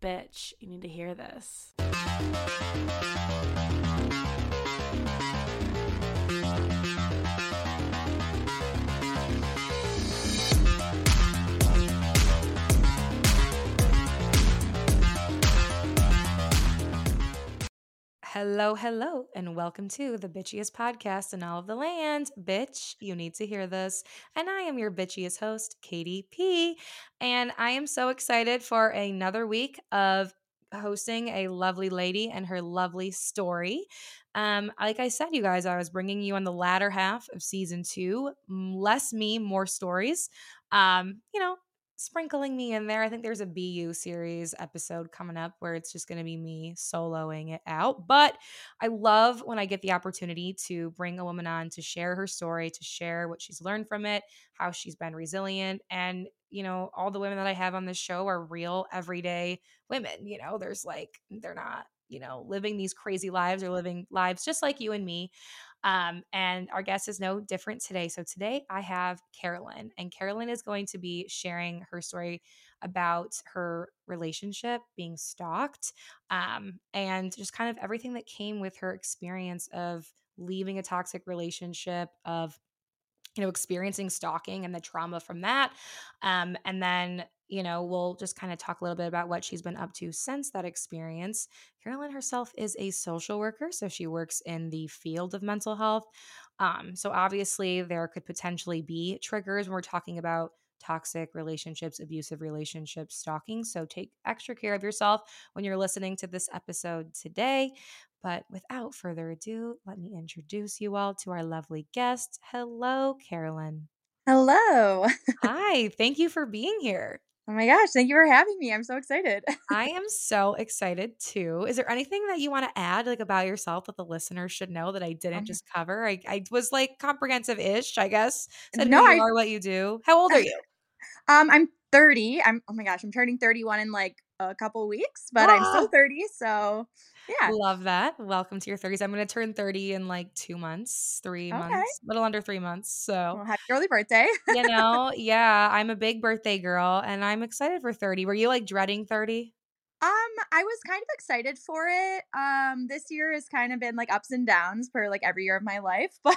bitch, you need to hear this. Hello, hello, and welcome to the bitchiest podcast in all of the land. Bitch, you need to hear this. And I am your bitchiest host, Katie P. And I am so excited for another week of hosting a lovely lady and her lovely story. Um, like I said, you guys, I was bringing you on the latter half of season two. Less me, more stories. Um, you know, sprinkling me in there. I think there's a Be You series episode coming up where it's just going to be me soloing it out. But I love when I get the opportunity to bring a woman on to share her story, to share what she's learned from it, how she's been resilient. And, you know, all the women that I have on this show are real, everyday women. You know, there's like, they're not, you know, living these crazy lives or living lives just like you and me. Um, and our guest is no different today. So today I have Carolyn, and Carolyn is going to be sharing her story about her relationship being stalked um, and just kind of everything that came with her experience of leaving a toxic relationship, of you know experiencing stalking and the trauma from that um, and then you know we'll just kind of talk a little bit about what she's been up to since that experience. Carolyn herself is a social worker so she works in the field of mental health um, so obviously there could potentially be triggers when we're talking about toxic relationships abusive relationships stalking so take extra care of yourself when you're listening to this episode today but without further ado, let me introduce you all to our lovely guest. Hello, Carolyn. Hello. Hi, thank you for being here. Oh my gosh, thank you for having me. I'm so excited. I am so excited too. Is there anything that you want to add like about yourself that the listeners should know that I didn't um, just cover? I, I was like comprehensive-ish, I guess. Said no, I, are, what you do. How old are you? Um, I'm 30. I'm oh my gosh, I'm turning 31 in like a couple weeks, but oh. I'm still 30, so yeah. Love that. Welcome to your 30s. I'm going to turn 30 in like two months, three okay. months, little under three months. So well, happy early birthday. you know, yeah, I'm a big birthday girl and I'm excited for 30. Were you like dreading 30? Um, I was kind of excited for it. Um, this year has kind of been like ups and downs for like every year of my life, but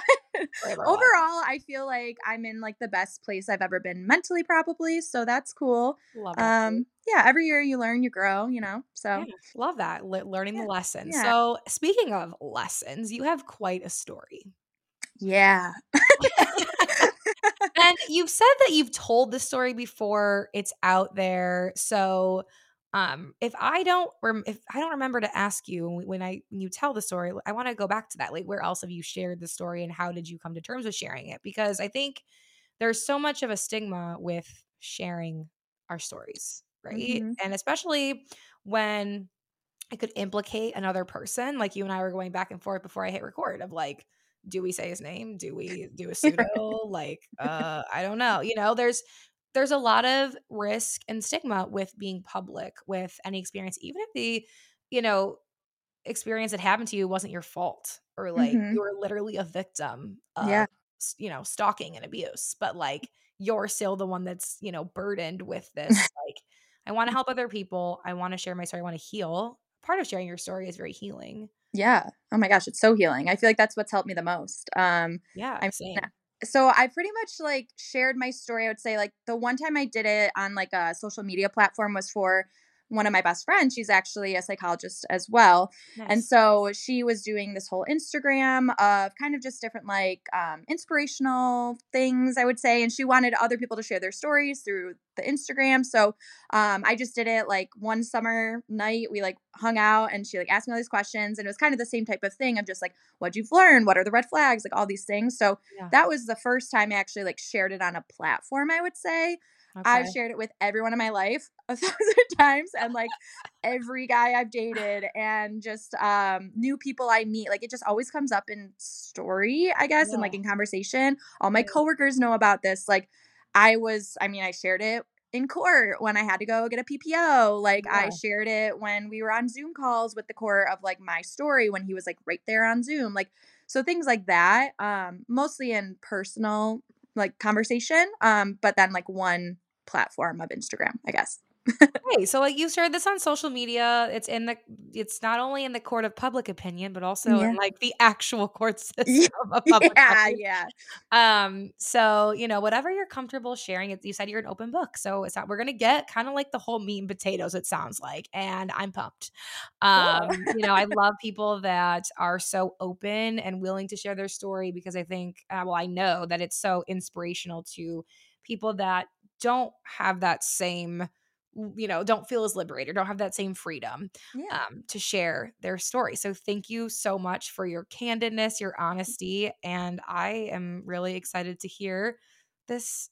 overall, I feel like I'm in like the best place I've ever been mentally, probably. So that's cool. Love um, yeah, every year you learn, you grow, you know. So yeah, love that Le- learning yeah. the lessons. Yeah. So speaking of lessons, you have quite a story. Yeah. and you've said that you've told the story before. It's out there. So um if i don't rem- if i don't remember to ask you when i when you tell the story i want to go back to that like where else have you shared the story and how did you come to terms with sharing it? Because i think there's so much of a stigma with sharing our stories right? Mm-hmm. and especially when it could implicate another person like you and i were going back and forth before i hit record of like do we say his name? Do we do a pseudo? Like uh i don't know you know there's there's a lot of risk and stigma with being public with any experience, even if the, you know, experience that happened to you wasn't your fault or like mm-hmm. you were literally a victim of, yeah. you know, stalking and abuse, but like you're still the one that's, you know, burdened with this. like, I want to help other people. I want to share my story. I want to heal. Part of sharing your story is very healing. Yeah. Oh my gosh, it's so healing. I feel like that's what's helped me the most. Um, yeah, I'm same so I pretty much like shared my story. I would say like the one time I did it on like a social media platform was for one of my best friends, she's actually a psychologist as well. Nice. And so she was doing this whole Instagram of kind of just different like um, inspirational things, I would say. And she wanted other people to share their stories through the Instagram. So um, I just did it like one summer night. We like hung out and she like asked me all these questions. And it was kind of the same type of thing of just like, what you've learned? What are the red flags? Like all these things. So yeah. that was the first time I actually like shared it on a platform, I would say. Okay. I've shared it with everyone in my life a thousand times and like every guy I've dated and just um new people I meet. Like it just always comes up in story, I guess, yeah. and like in conversation. All my coworkers know about this. Like I was, I mean, I shared it in court when I had to go get a PPO. Like yeah. I shared it when we were on Zoom calls with the court of like my story when he was like right there on Zoom. Like so things like that. Um, mostly in personal like conversation. Um, but then like one platform of Instagram, I guess. Hey, so like you shared this on social media. It's in the it's not only in the court of public opinion, but also Yeah. in like the actual court system Yeah, of public yeah, opinion. yeah. Um, so you know, whatever you're comfortable sharing, you said you're an open book. So it's not we're gonna get kind of like the whole meat and potatoes, it sounds like, and I'm pumped. Um, you know, I love people that are so open and willing to share their story because I think uh, well, I know that it's so inspirational to people that don't have that same you know don't feel as liberated don't have that same freedom Yeah. um, to share their story so thank you so much for your candidness your honesty and i am really excited to hear this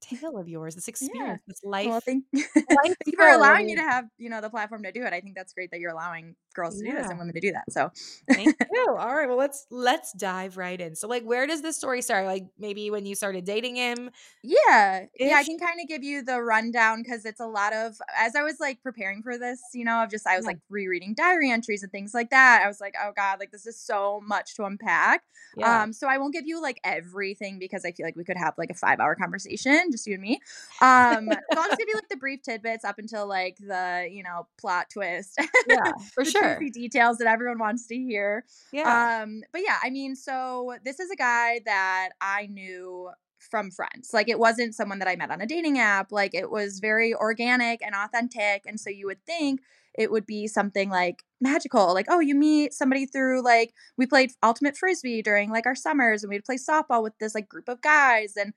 tale of yours this experience this life Well, thank, life thank you for allowing me to have, you know, the platform to do it. I think that's great that you're allowing girls to do this and women to do that. So Thank you. All right. Well, let's let's dive right in. So, like, where does this story start? Like, maybe when you started dating him. Yeah, yeah, I can kind of give you the rundown because it's a lot of as I was like preparing for this, you know, I've just I was Yeah. like rereading diary entries and things like that. I was like, oh god, like this is so much to unpack. Yeah. Um, so I won't give you like everything because I feel like we could have like a five hour conversation, just you and me. Um, so I'll just give you like the brief tidbits up until like the you know plot twist, yeah. For the sure. juicy details that everyone wants to hear. Yeah. Um, but yeah, I mean, so this is a guy that I knew from friends. Like it wasn't someone that I met on a dating app. Like it was very organic and authentic. And so you would think it would be something like magical. Like, oh, you meet somebody through like we played ultimate frisbee during like our summers and we'd play softball with this like group of guys. And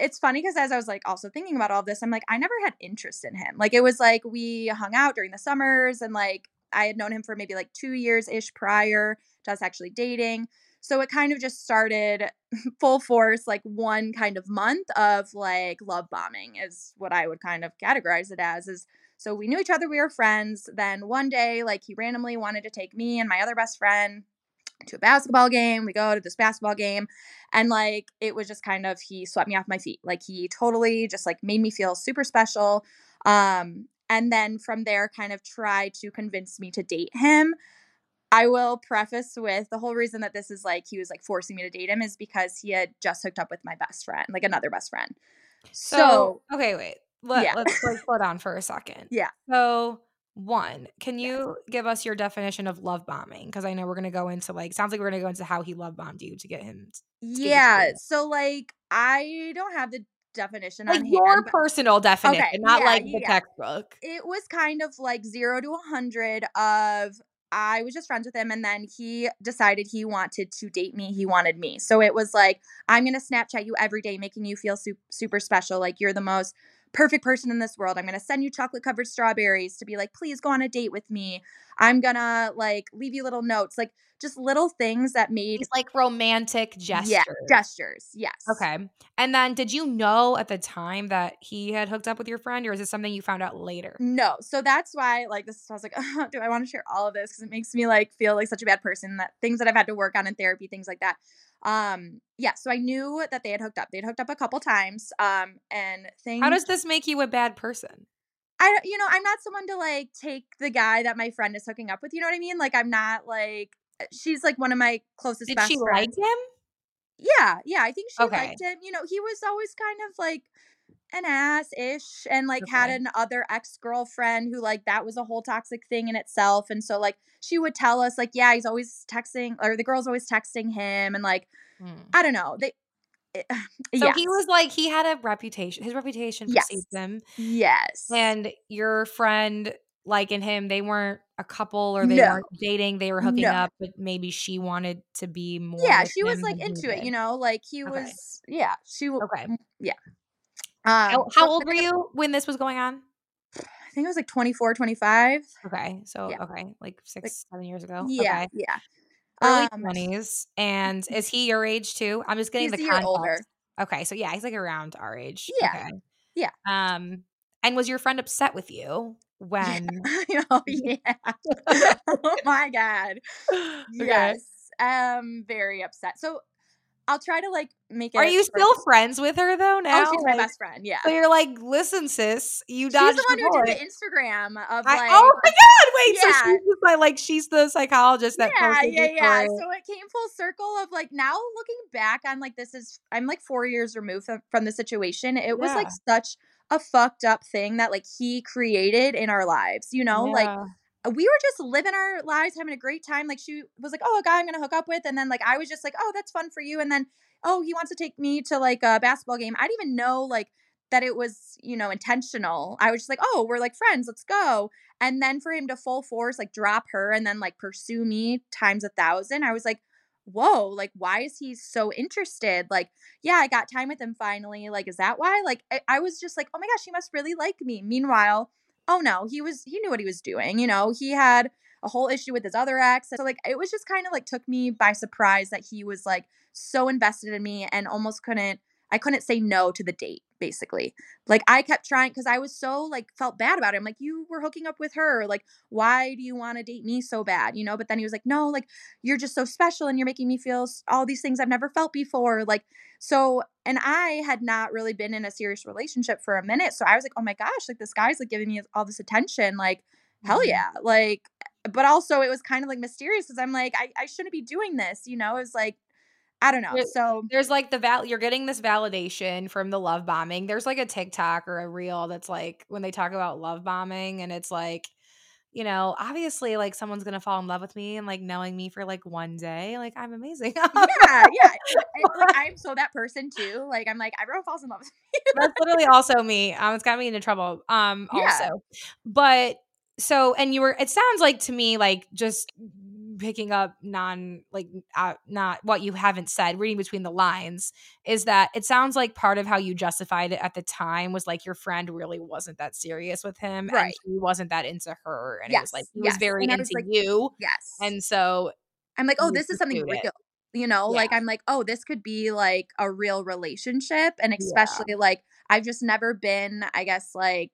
it's funny because as I was like also thinking about all this, I'm like, I never had interest in him. Like it was like we hung out during the summers and like I had known him for maybe like two years ish prior to us actually dating. So it kind of just started full force, like one kind of month of like love bombing is what I would kind of categorize it as. Is so we knew each other, we were friends. Then one day, like he randomly wanted to take me and my other best friend to a basketball game. We go to this basketball game and like it was just kind of he swept me off my feet. Like he totally just like made me feel super special. Um and then from there kind of tried to convince me to date him. I will preface with the whole reason that this is like he was like forcing me to date him is because he had just hooked up with my best friend, like another best friend. So, So, okay, wait. Let, yeah. Let's like slow down for a second. Yeah. So, one, can Yeah. you give us your definition of love bombing? Because I know we're gonna go into like sounds like we're gonna go into how he love bombed you to get him to yeah, so like I don't have the definition like on your hand, but personal definition, not yeah, like the yeah. textbook. it was kind of like 0 to a 100 of I was just friends with him and then he decided he wanted to date me. He wanted me. So it was like I'm going to Snapchat you every day making you feel su- super special like you're the most perfect person in this world. I'm going to send you chocolate covered strawberries to be like please go on a date with me. I'm to like leave you little notes like just little things that made These like romantic gestures. yeah, gestures. Yes. Okay. And then did you know at the time that he had hooked up with your friend or is this something you found out later? No, so that's why like this. I was like, do I want to share all of this? Because it makes me like feel like such a bad person. That things that I've had to work on in therapy, things like that. Um, yeah. So I knew that they had hooked up. They'd hooked up a couple times. Um, and things. How does this make you a bad person? I? You know, I'm not someone to like take the guy that my friend is hooking up with. You know what I mean? Like, I'm not like she's like one of my closest. Did she friends. like him? Yeah, yeah. I think she Okay. liked him. You know, he was always kind of like an ass ish and like had Okay. an other ex girlfriend who like that was a whole toxic thing in itself. And so like she would tell us like, yeah, he's always texting or the girl's always texting him and like Hmm. I don't know. They So yes. he was like he had a reputation. His reputation Yes. precedes him. yes. And your friend liking him, they weren't a couple or they No. weren't dating. They were hooking No. up, but maybe she wanted to be more. yeah, she was like into it, you know, like he Okay. was yeah, she w- Okay. yeah. Um How, how old were you when this was going on? I think it was like 24, 25. Okay, so Yeah. okay, like six, seven years ago. Yeah, Okay, yeah. Early Um, twenties. And is he your age too? I'm just getting the context. older. Okay, so yeah, he's like around our age. Yeah. Okay. Yeah. Um, and was your friend upset with you when? oh yeah. oh my god. Okay. Yes. Um very upset. So I'll try to like make it Are you still friends with her though now? Oh, she's my Like, best friend. Yeah. So you're like, listen, sis, you She's the one who did the Instagram of I- like oh my god! Wait, yeah. so she's just like, like she's the psychologist that yeah, yeah, yeah. story. So it came full circle of like now looking back on like this is I'm like four years removed from, from the situation. It was like such a fucked up thing that like he created in our lives, you know? Like Yeah. Uh, we were just living our lives, having a great time. Like she was like, "Oh, a guy I'm gonna hook up with," and then like I was just like, "Oh, that's fun for you," and then oh, he wants to take me to like a basketball game. I didn't even know like that it was you know intentional. I was just like, "Oh, we're like friends, let's go." And then for him to full force like drop her and then like pursue me times a thousand, I was like, "Whoa!" Like, why is he so interested? Like, yeah, I got time with him finally. Like, is that why? Like, I, I was just like, "Oh my gosh, he must really like me." Meanwhile oh no, he was he knew what he was doing. You know, he had a whole issue with his other ex. So like it was just kind of like took me by surprise that he was like so invested in me and almost couldn't I couldn't say no to the date basically. Like I kept trying cuz I was so like felt bad about him. Like you were hooking up with her. Like why do you want to date me so bad, you know? But then he was like, "No, like you're just so special and you're making me feel all these things I've never felt before." Like so and I had not really been in a serious relationship for a minute. So I was like, "Oh my gosh, like this guy's like giving me all this attention. Like hell Mhm. yeah." Like but also it was kind of like mysterious because I'm like, I, I shouldn't be doing this, you know? It was like, I don't know. So There's like the val you're getting this validation from the love bombing. There's like a TikTok or a reel that's like when they talk about love bombing and it's like, you know, obviously like someone's gonna fall in love with me and like knowing me for like one day. Like I'm amazing. yeah, yeah. I- like I'm so that person too. Like I'm like everyone falls in love with me. That's literally also me. Um, it's got me into trouble. Um, Yeah. also, but so and you were. It sounds like to me like just picking up non like uh, not what you haven't said, reading between the lines is that it sounds like part of how you justified it at the time was like your friend really wasn't that serious with him, and Right. he wasn't that into her, and it was like Yes, he was very into was like, you, Yes. and so I'm like, oh, this is something real. You know, Yeah. like I'm like, oh, this could be like a real relationship. And especially like I've just never been, I guess, like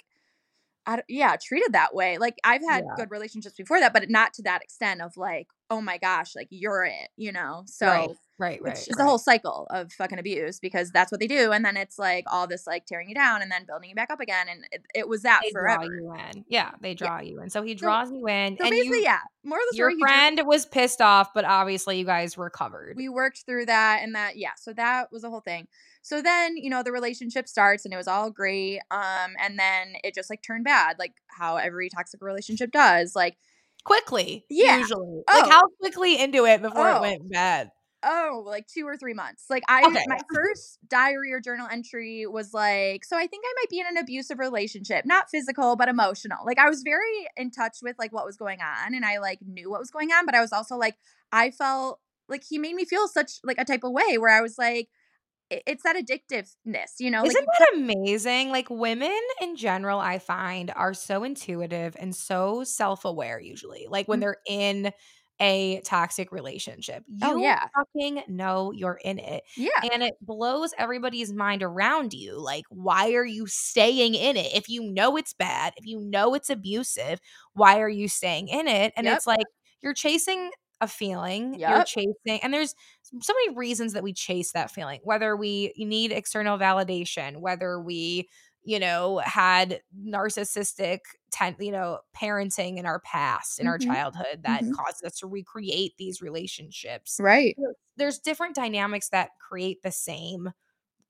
I yeah, treated that way. Like I've had Yeah. good relationships before that, but not to that extent of like, oh my gosh, like you're it, you know? So right, right, right. which is right. the whole cycle of fucking abuse because that's what they do. And then it's like all this like tearing you down and then building you back up again. And it, it was that they forever. you in. Yeah, they draw you in. So he So- draws you in, So and basically, you, yeah, more of the your story. drew- friend was pissed off, but obviously you guys recovered. we worked through that and that yeah so that was the whole thing so then you know the relationship starts and it was all great um and then it just like turned bad like how every toxic relationship does like quickly, Yeah. usually. Oh. Like how quickly into it before it Oh. went bad. oh like two or three months like i Okay. my first diary or journal entry was like so i think i might be in an abusive relationship not physical but emotional like i was very in touch with like what was going on and i like knew what was going on but i was also like i felt like he made me feel such like a type of way where i was like it- it's that addictiveness you know Isn't you that amazing? Like women in general, I find are so intuitive and so self aware usually. Like when Mm. they're in a toxic relationship, you Oh, yeah. fucking know you're in it. yeah and it blows everybody's mind around you. Like, why are you staying in it? If you know it's bad, if you know it's abusive, why are you staying in it? And Yep. it's like you're chasing a feeling. You're chasing, and there's so many reasons that we chase that feeling. Whether we need external validation, whether we you know had narcissistic ten, you know parenting in our past in our Mhm. childhood that Mhm. causes us to recreate these relationships right there's different dynamics that create the same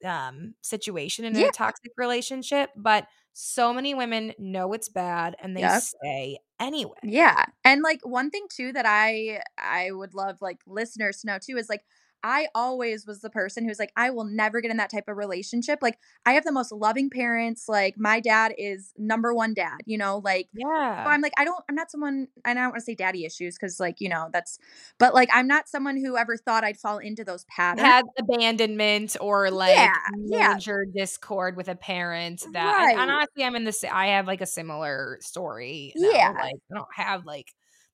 um situation in Yeah. a toxic relationship but so many women know it's bad and they Yep. stay anyway Yeah. And like one thing too that I I would love like listeners to know too is like I always was the person who's like I will never get in that type of relationship. Like I have the most loving parents. Like my dad is number one dad, you know, like yeah so I'm like I don't I'm not someone and I don't want to say daddy issues cuz like, you know, that's but like I'm not someone who ever thought I'd fall into those patterns. had abandonment or like Yeah, yeah. major discord with a parent that and, and honestly i'm in this i have like a similar story. Yeah. like i don't have like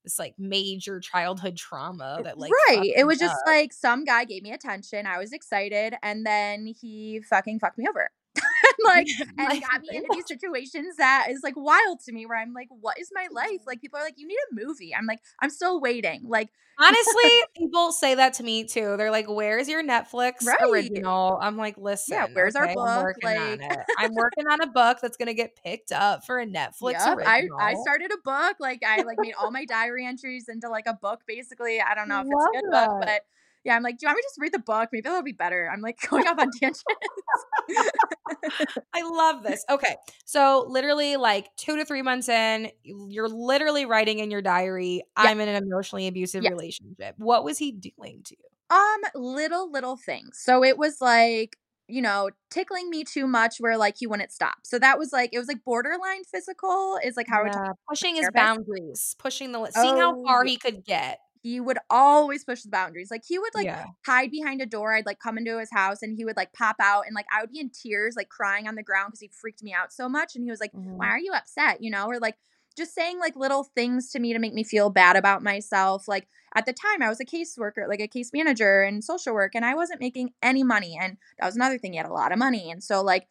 this like major childhood trauma that like right. It was just up. like some guy gave me attention. I was excited, and then he fucking fucked me over. like and got me into these situations that is like wild to me where I'm like, what is my life? Mm-hmm. Like people are like, you need a movie. I'm like, I'm still waiting. Like, Honestly, people say that to me too. They're like, "Where's your Netflix Right. original?" I'm like, "Listen, yeah, where's our book? I'm working Like- on it. I'm working on a book that's gonna get picked up for a Netflix yep, I, original." I started a book. Like I like made all my diary entries into like a book basically. I don't know if it's a good book, but yeah, I'm like, do you want me to just read the book? Maybe that'll be better. I'm like going off on tangents. I love this. Okay. So, literally, like two to three months in, you're literally writing in your diary, I'm in an emotionally abusive Yes. relationship. What was he doing to you? Um, little, little things. So it was like, you know, tickling me too much where like he wouldn't stop. So that was like, it was like borderline physical, is like how Yeah, pushing his boundaries, pushing the seeing how Oh, far he could get. He would always push the boundaries. Like he would like Yeah. hide behind a door. I'd like come into his house and he would like pop out and like I would be in tears, like crying on the ground because he freaked me out so much. And he was like, Mhm. Why are you upset? You know, or like just saying like little things to me to make me feel bad about myself. Like at the time I was a caseworker, like a case manager in social work, and I wasn't making any money. And that was another thing. He had a lot of money. And so like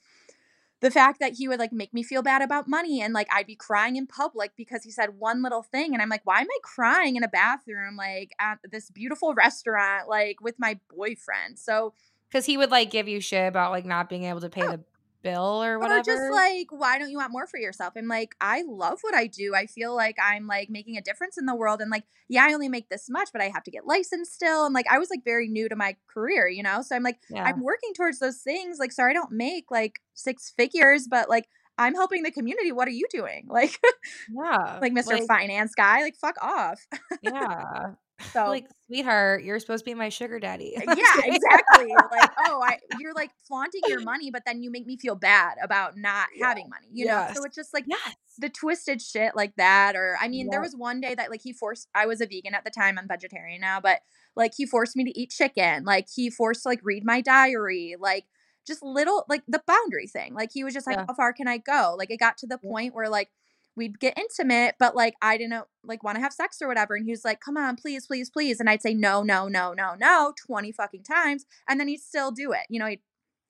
the fact that he would like make me feel bad about money and like I'd be crying in public because he said one little thing and I'm like why am I crying in a bathroom like at this beautiful restaurant like with my boyfriend so Because he would like give you shit about like not being able to pay Oh. the bill or or whatever. just like why don't you want more for yourself I'm like I love what I do I feel like I'm like making a difference in the world and like yeah I only make this much but I have to get licensed still and like I was like very new to my career you know so I'm like yeah. I'm working towards those things. Like, sorry, I don't make like six figures, but like I'm helping the community. What are you doing? Like, yeah. like Mr. Finance guy, like fuck off. yeah. So like, sweetheart, you're supposed to be my sugar daddy. Uh, yeah, exactly. like, oh, I you're like flaunting your money, but then you make me feel bad about not Yeah. having money. You know? So it's just like yes. the twisted shit like that. Or I mean, there was one day that like he forced I was a vegan at the time, I'm vegetarian now, but like he forced me to eat chicken. Like he forced to like read my diary. Like just little like the boundary thing. Like he was just like, Yeah. How far can I go? Like it got to the Yeah. point where like we'd get intimate, but like I didn't like want to have sex or whatever. And he was like, Come on, please, please, please. And I'd say no, no, no, no, no, 20 fucking times. And then he'd still do it. You know, he'd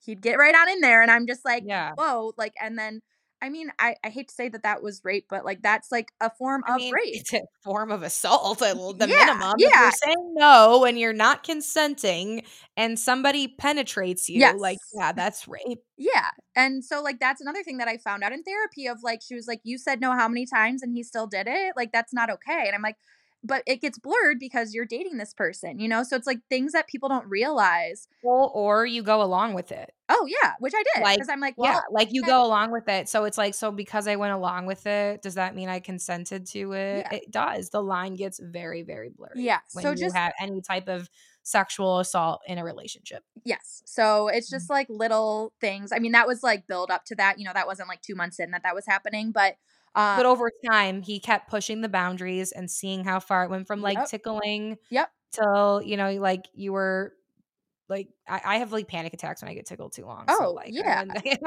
he'd get right on in there. And I'm just like, Yeah. whoa, like, and then I mean, I, I hate to say that that was rape, but like that's like a form I of mean, rape. it's a form of assault at the Yeah, minimum. If yeah. you're saying no and you're not consenting and somebody penetrates you, yes. like, yeah, that's rape. Yeah. And so like that's another thing that I found out in therapy of like she was like, You said no how many times and he still did it? Like that's not okay. And I'm like, but it gets blurred because you're dating this person, you know? So it's like things that people don't realize. Or, or you go along with it. Oh yeah, which I did. Like, Because I'm like, well, yeah, like you go along with it. So it's like, so because I went along with it, does that mean I consented to it? Yeah. It does. The line gets very, very blurry. Yeah, When so you just- have any type of sexual assault in a relationship. Yes. So it's Mm-hmm. just like little things. I mean, that was like build up to that. You know, that wasn't like two months in that that was happening, but uh, But over time, he kept pushing the boundaries and seeing how far it went from like Yep. tickling Yep. till, you know, like you were like, I, I have like panic attacks when I get tickled too long. so Oh, like, yeah. and, and, Yeah,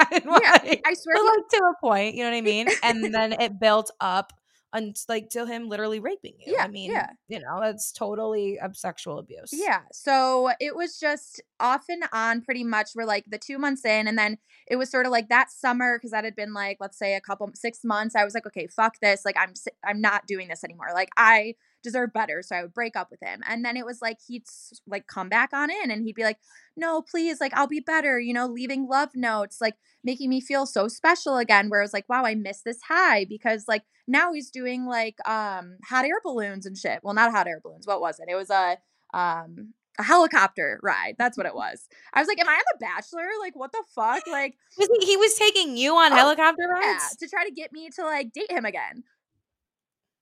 like, I swear but like to a point, you know what I mean? And then it built up and like to him literally raping you. Yeah, I mean, yeah. you know, that's totally sexual abuse. Yeah. So it was just off and on pretty much. We're like the two months in. And then it was sort of like that summer, because that had been like, let's say a couple, six months. I was like, okay, fuck this. Like, I'm, I'm not doing this anymore. Like, I deserve better. So I would break up with him. And then it was like, he'd like come back on in and he'd be like, no, please, like, I'll be better, you know, leaving love notes, like making me feel so special again. Where I was like, wow, I miss this high because like now he's doing like um hot air balloons and shit. Well, not hot air balloons. What was it? It was a um a helicopter ride. That's what it was. I was like, am I on The Bachelor? Like, what the fuck? Like, Was he, he was taking you on Oh, helicopter yeah, rides? to try to get me to like date him again.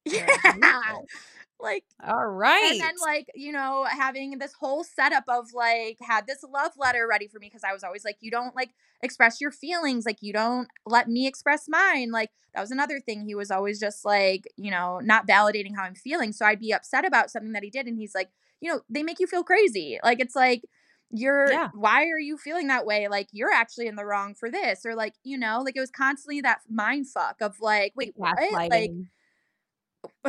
Yeah, Yeah. Like, All right. and then like, you know, having this whole setup of like had this love letter ready for me because I was always like, you don't like express your feelings, like you don't let me express mine. Like that was another thing. He was always just like, you know, not validating how I'm feeling. So I'd be upset about something that he did, and he's like, you know, they make you feel crazy. Like it's like you're Yeah. why are you feeling that way? Like you're actually in the wrong for this, or like, you know, like it was constantly that mind fuck of like, wait, what? Like.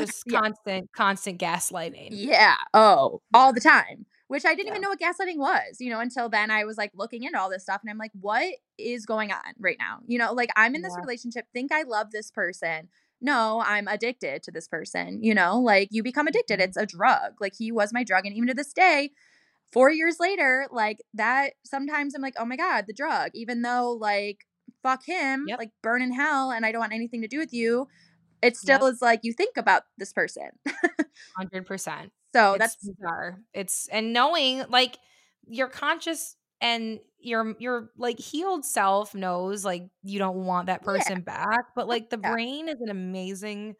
Just yeah. constant, constant gaslighting. Yeah. Oh, all the time. Which I didn't Yeah. even know what gaslighting was, you know, until then I was like looking into all this stuff and I'm like, what is going on right now? You know, like I'm in this Yeah. relationship, think I love this person. No, I'm addicted to this person, you know, like you become addicted. Mhm. It's a drug. Like he was my drug. And even to this day, four years later, like that, sometimes I'm like, oh my God, the drug, even though like, fuck him, Yep. like burn in hell and I don't want anything to do with you. It still is like you think about this person. Hundred percent. So it's that's bizarre. It's and knowing like your conscious and your your like healed self knows like you don't want that yeah, person back, but oh, like the yeah, brain is an amazing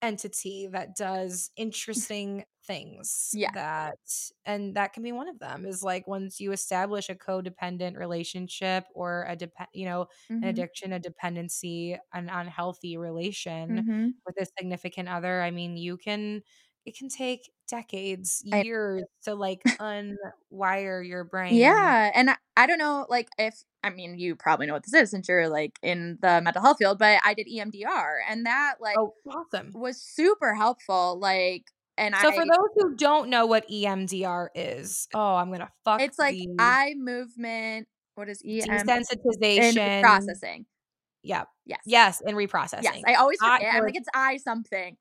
entity that does mm. interesting things yeah. that and that can be one of them is like once you establish a codependent relationship or a depend you know an Mhm. addiction a dependency an unhealthy relation Mhm. with a significant other i mean you can it can take decades I years to like unwire your brain Yeah, and I, I don't know, like if I mean, you probably know what this is since you're like in the mental health field, but I did EMDR, and that like oh awesome was super helpful. Like, and so for those who don't know what emdr is oh i'm gonna fuck it's like eye movement. What is EM and desensitization processing? Yep. Yes, Yes, and reprocessing. yes. I always I forget. I'm like it's eye something.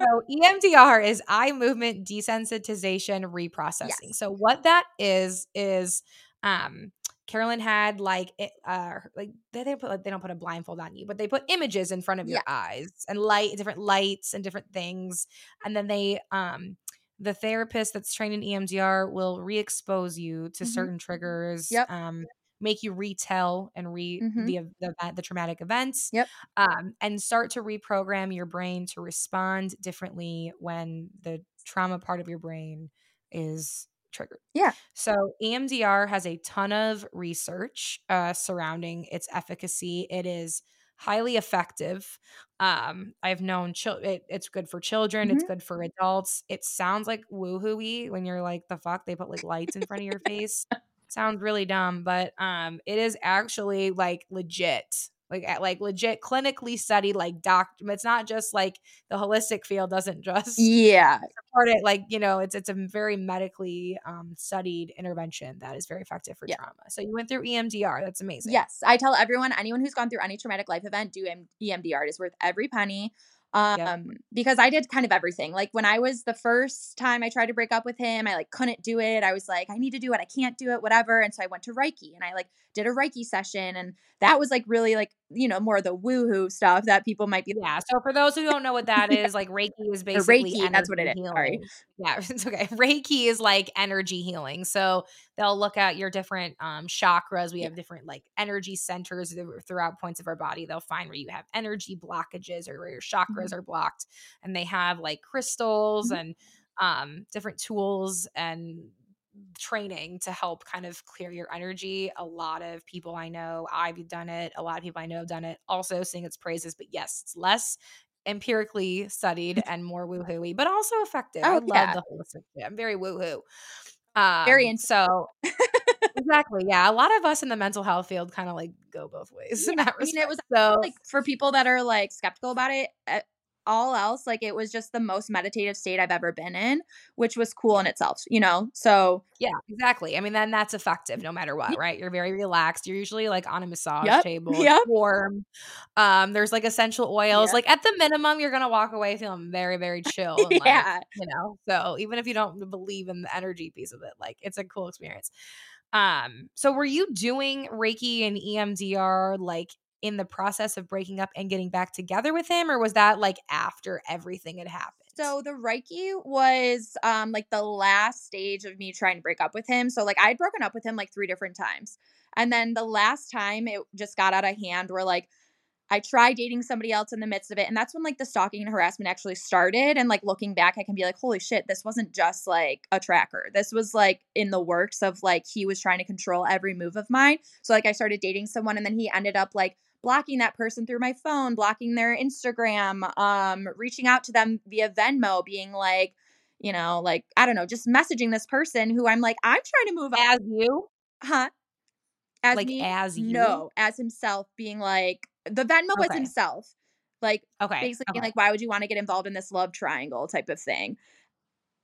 so EMDR is eye movement desensitization reprocessing. yes. So what that is is um Carolyn had like uh like they, they put like, they don't put a blindfold on you, but they put images in front of your Yeah. eyes and light different lights and different things, and then they um the therapist that's trained in EMDR will re-expose you to Mhm. certain triggers, Yep. um, make you retell and re Mhm. the the, the traumatic events, Yep. um, and start to reprogram your brain to respond differently when the trauma part of your brain is triggered. Yeah. So EMDR has a ton of research uh, surrounding its efficacy. It is highly effective. Um, I've known chil- it, it's good for children. It's Mhm. good for adults. It sounds like woohooey when you're like, the fuck? They put like lights in front of your face. Sounds really dumb, but um, it is actually like legit. Like at, like legit clinically studied like doctor it's not just like the holistic field doesn't just Yeah. support it like you know it's it's a very medically um, studied intervention that is very effective for Yeah. trauma so you went through emdr that's amazing Yes, I tell everyone, anyone who's gone through any traumatic life event, do EMDR. It is worth every penny. Um, because I did kind of everything. Like when I was the first time I tried to break up with him, I like couldn't do it. I was like, I need to do it, I can't do it, whatever. And so I went to Reiki and I like did a Reiki session, and that was like really like you know more of the woohoo stuff that people might be. yeah so for those who don't know what that is like reiki is basically Reiki, that's what it is. Sorry. yeah it's okay reiki is like energy healing so they'll look at your different um, chakras we Yeah. have different like energy centers throughout points of our body they'll find where you have energy blockages or where your chakras are blocked and they have like crystals Mhm. and um, different tools and training to help kind of clear your energy a lot of people i know i've done it a lot of people i know have done it also sing its praises but yes it's less empirically studied and more woohooey, but also effective. I Oh love yeah, the holistic. I'm very woohoo. Um, Very into- so exactly, yeah. A lot of us in the mental health field kind of like go both ways in Yeah, that I mean, it was so like for people that are like skeptical about it. All else, like it was just the most meditative state I've ever been in, which was cool in itself, you know. So yeah, exactly. I mean, then that's effective no matter what, right? You're very relaxed. You're usually like on a massage Yep, table, yep. warm. Um, there's like essential oils. Yep. Like at the minimum, you're gonna walk away feeling very, very chill. And, like, Yeah. you know. So even if you don't believe in the energy piece of it, like it's a cool experience. Um, so were you doing Reiki and EMDR like in the process of breaking up and getting back together with him, or was that like after everything had happened? So the Reiki was um like the last stage of me trying to break up with him. So like I'd broken up with him like three different times. And then the last time it just got out of hand where like I tried dating somebody else in the midst of it. And that's when like the stalking and harassment actually started. And like looking back, I can be like, holy shit, this wasn't just like a tracker. This was like in the works of like he was trying to control every move of mine. So like I started dating someone and then he ended up like blocking that person through my phone, blocking their Instagram, um, reaching out to them via Venmo, being like, you know, like, I don't know, just messaging this person who I'm like, I'm trying to move on. as you, Huh? As like me? as you, No, as himself being like the Venmo was himself. Like Okay, basically being okay. like, why would you want to get involved in this love triangle type of thing?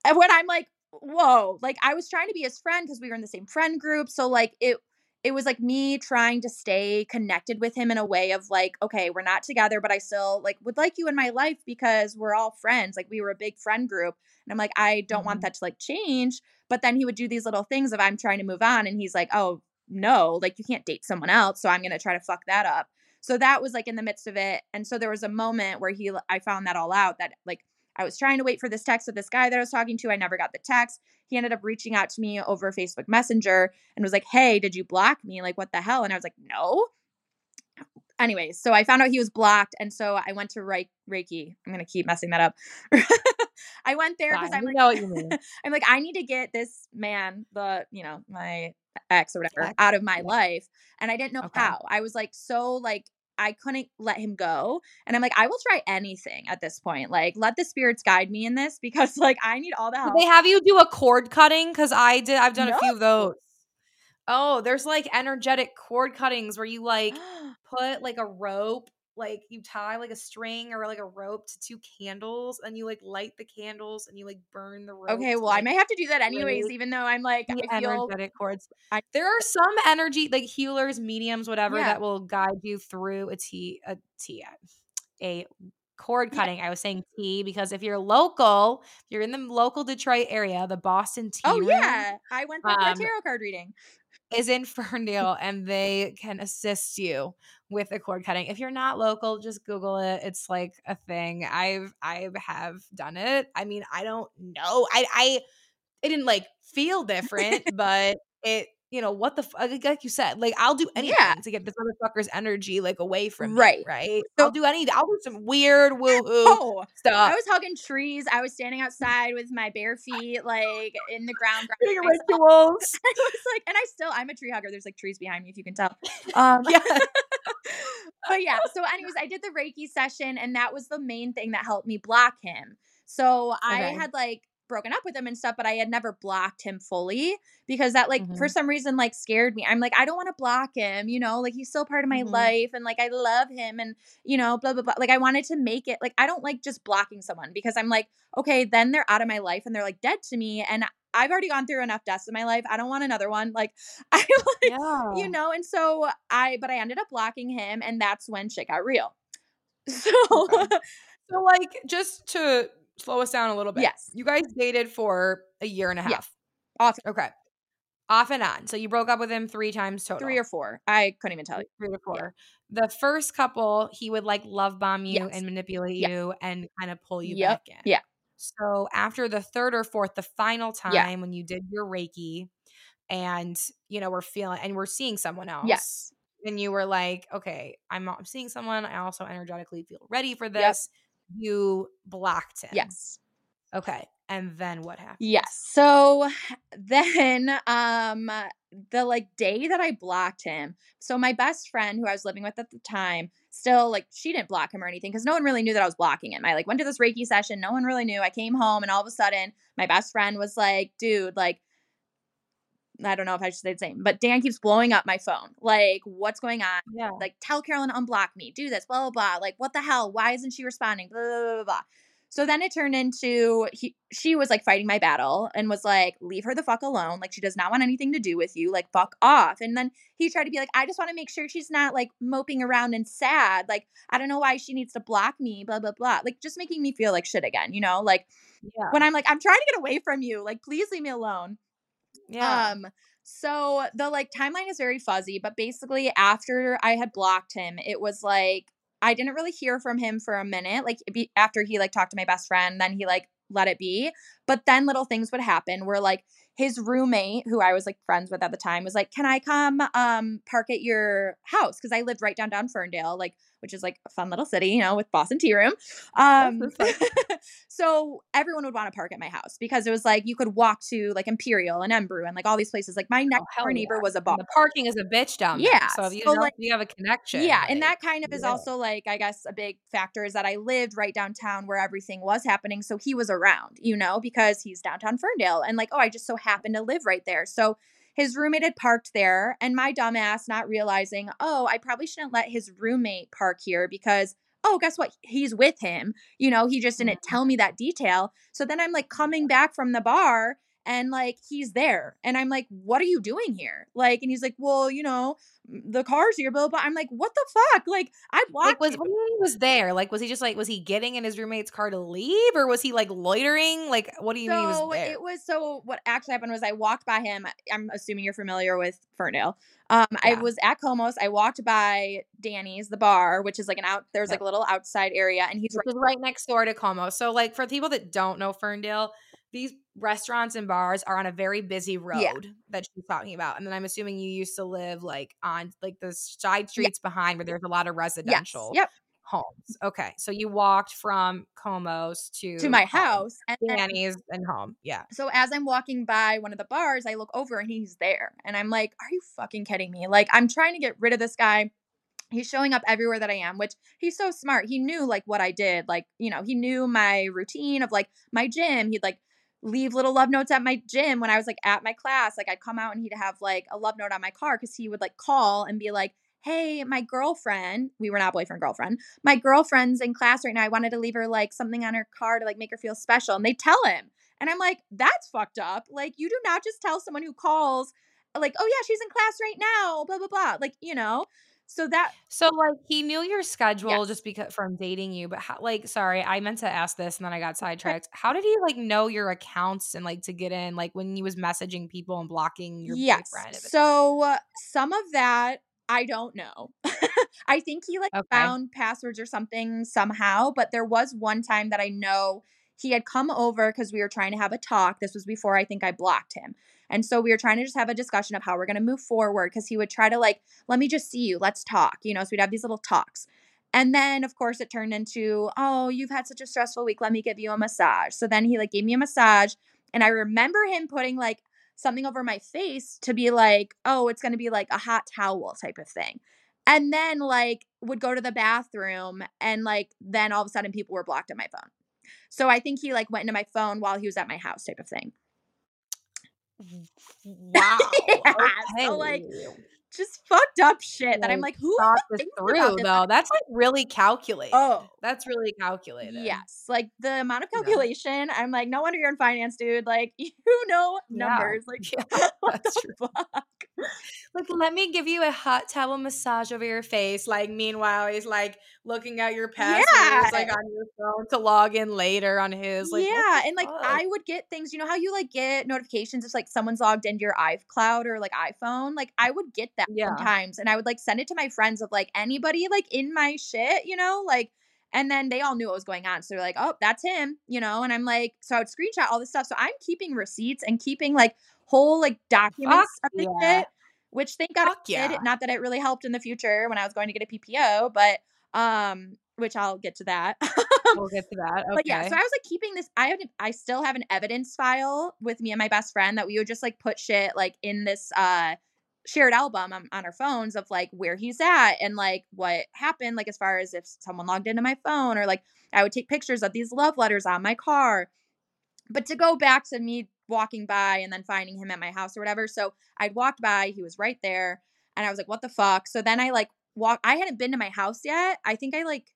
And when I'm like, whoa, like I was trying to be his friend because we were in the same friend group. So like it it was like me trying to stay connected with him in a way of like, okay, we're not together, but I still like would like you in my life because we're all friends. Like we were a big friend group. And I'm like, I don't want Mhm. that to like change. But then he would do these little things of I'm trying to move on. And he's like, oh no, like you can't date someone else. So I'm gonna try to fuck that up. So that was like in the midst of it. And so there was a moment where he I found that all out that like I was trying to wait for this text with this guy that I was talking to. I never got the text. He ended up reaching out to me over Facebook Messenger and was like, Hey, did you block me? Like, what the hell? And I was like, No. Anyways, so I found out he was blocked. And so I went to Reiki. I'm going to keep messing that up. I went there because I'm like, know what you mean. I'm like, I need to get this man, the, you know, my ex or whatever, ex. out of my yeah. life. And I didn't know okay. how. I was like, so like, I couldn't let him go. And I'm like, I will try anything at this point. Like, let the spirits guide me in this because like I need all the help. Did they have you do a cord cutting? Because I did I've done no. a few of those. Oh, there's like energetic cord cuttings where you like put like a rope like you tie like a string or like a rope to two candles and you like light the candles and you like burn the rope. Okay, well, like, I may have to do that anyways, even though I'm like I feel energetic cords. I, there are some energy like healers, mediums, whatever yeah. that will guide you through a T a T a cord cutting. Yeah. I was saying T because if you're local, if you're in the local Detroit area, the Boston Tea. Oh room, yeah, I went for um, a tarot card reading is in Ferndale and they can assist you with the cord cutting. If you're not local, just Google it. It's like a thing. I've I have done it. I mean, I don't know. I I it didn't like feel different, but it you know what the like you said like i'll do anything yeah. to get this motherfucker's energy like away from right me, right. so, i'll do anything i'll do some weird woo woo oh, stuff. i was hugging trees i was standing outside with my bare feet like in the ground doing rituals. I was like and i still i'm a tree hugger there's like trees behind me if you can tell. Um yeah. but yeah so anyways i did the reiki session and that was the main thing that helped me block him. So okay. i had like broken up with him and stuff, but I had never blocked him fully because that like mm-hmm. for some reason like scared me. I'm like, I don't want to block him, you know, like he's still part of my mm-hmm. life and like I love him and you know, blah blah blah. Like I wanted to make it like I don't like just blocking someone because I'm like, okay, then they're out of my life and they're like dead to me and I've already gone through enough deaths in my life. I don't want another one. Like I like, yeah. you know, and so I but I ended up blocking him and that's when shit got real. So okay. So like just to slow us down a little bit. Yes. You guys dated for a year and a half. Off. Okay. Off and on. So you broke up with him three times total. Three or four. I couldn't even tell you. Three or four. Yeah. The first couple, he would like love bomb you yes. and manipulate yeah. you and kind of pull you yep. back in. Yeah. So after the third or fourth, the final time yeah. when you did your Reiki and, you know, we're feeling and we're seeing someone else. Yes. And you were like, okay, I'm, I'm seeing someone. I also energetically feel ready for this. Yep you blocked him. Yes. Okay. And then what happened? Yes. So then um the like day that I blocked him. So my best friend who I was living with at the time, still like she didn't block him or anything because no one really knew that I was blocking him. I like went to this Reiki session, no one really knew. I came home and all of a sudden my best friend was like, dude, like I don't know if I should say the same, but Dan keeps blowing up my phone. Like, what's going on? Yeah. Like, tell Carolyn to unblock me. Do this, blah, blah, blah. Like, what the hell? Why isn't she responding? Blah, blah, blah, blah. So then it turned into he, she was like fighting my battle and was like, leave her the fuck alone. Like, she does not want anything to do with you. Like, fuck off. And then he tried to be like, I just want to make sure she's not like moping around and sad. Like, I don't know why she needs to block me, blah, blah, blah. Like, just making me feel like shit again, you know? Like, yeah. when I'm like, I'm trying to get away from you. Like, please leave me alone. Yeah. Um, so the like timeline is very fuzzy, but basically after I had blocked him, it was like I didn't really hear from him for a minute. Like be, after he like talked to my best friend, then he like let it be. But then little things would happen where like his roommate, who I was like friends with at the time, was like, "Can I come um park at your house?" Because I lived right downtown Ferndale, like which is like a fun little city, you know, with Boston Tea Room. Um, so everyone would want to park at my house because it was like you could walk to like Imperial and Embrew and like all these places. Like my next oh, door neighbor yeah. was a bar. the parking is a bitch down there. Yeah. So you, so, like, you have a connection. Yeah. Like, and that kind of is yeah. also like, I guess, a big factor is that I lived right downtown where everything was happening. So he was around, you know, because he's downtown Ferndale. And like, oh, I just so happened to live right there. So his roommate had parked there, and my dumbass not realizing, oh, I probably shouldn't let his roommate park here because oh, guess what? He's with him. You know, he just didn't mm-hmm. tell me that detail. So then I'm like coming back from the bar and like he's there and i'm like what are you doing here? Like and he's like well you know the car's here blah blah i'm like what the fuck? Like i blocked like was when he was there like was he just like was he getting in his roommate's car to leave or was he like loitering? Like what do you so mean he was there? it was so what actually happened was i walked by him i'm assuming you're familiar with ferndale um yeah. i was at Como's i walked by danny's the bar which is like an out there's like a little outside area and he's right, right next door to Como so like for people that don't know ferndale these restaurants and bars are on a very busy road yeah. that she's talking about. And then I'm assuming you used to live like on like the side streets yeah. behind where there's a lot of residential yes. yep. homes. Okay. So you walked from Como's to to my home. house and Danny's and home. Yeah. So as I'm walking by one of the bars, I look over and he's there. And I'm like, are you fucking kidding me? Like I'm trying to get rid of this guy he's showing up everywhere that I am, which he's so smart. He knew like what I did. Like, you know, he knew my routine of like my gym. He'd like leave little love notes at my gym when I was like at my class. Like I'd come out and he'd have like a love note on my car because he would like call and be like, Hey, my girlfriend, we were not boyfriend, girlfriend. My girlfriend's in class right now. I wanted to leave her like something on her car to like make her feel special. And they tell him. And I'm like, that's fucked up. Like, you do not just tell someone who calls, like, oh yeah, she's in class right now, blah, blah, blah. Like, you know, so that so like he knew your schedule yes. just because from dating you, but how like sorry, I meant to ask this and then I got sidetracked. How did he like know your accounts and like to get in like when he was messaging people and blocking your yes. boyfriend? So uh, some of that I don't know. I think he like okay. found passwords or something somehow, but there was one time that I know he had come over because we were trying to have a talk. This was before I think I blocked him. And so we were trying to just have a discussion of how we're going to move forward because he would try to like, let me just see you, let's talk, you know, so we'd have these little talks. And then, of course, it turned into, oh, you've had such a stressful week. Let me give you a massage. So then he like gave me a massage. And I remember him putting like something over my face to be like, oh, it's going to be like a hot towel type of thing. And then like would go to the bathroom and like then all of a sudden people were blocked on my phone. So I think he like went into my phone while he was at my house type of thing. Wow. yeah. Okay. So like just fucked up shit that I'm like, who thought this through though? That's like really calculated. Oh, that's really calculated. Yes, like the amount of calculation. Yeah. I'm like, no wonder you're in finance, dude. Like you know numbers. Yeah. Like yeah, what the true. fuck? Like, let me give you a hot towel massage over your face. Like, meanwhile, he's like looking at your passwords, yeah. like on your phone to log in later on his. Like, yeah, and like fuck? I would get things. You know how you like get notifications if like someone's logged into your iCloud or like iPhone. Like I would get that yeah. sometimes, and I would like send it to my friends of like anybody like in my shit. You know, like. And then they all knew what was going on. So they're like, oh, that's him, you know? And I'm like, so I would screenshot all this stuff. So I'm keeping receipts and keeping like whole like documents Fuck of the yeah. shit which thank God Fuck yeah. Not that it really helped in the future when I was going to get a PPO, but um, which I'll get to that. we'll get to that. Okay. But yeah, so I was like keeping this. I have, I still have an evidence file with me and my best friend that we would just like put shit like in this uh shared album on, on our phones of like where he's at and like what happened, like as far as if someone logged into my phone or like I would take pictures of these love letters on my car. But to go back to me walking by and then finding him at my house or whatever. So I'd walked by, he was right there, and I was like, what the fuck? So then I like walk I hadn't been to my house yet. I think I like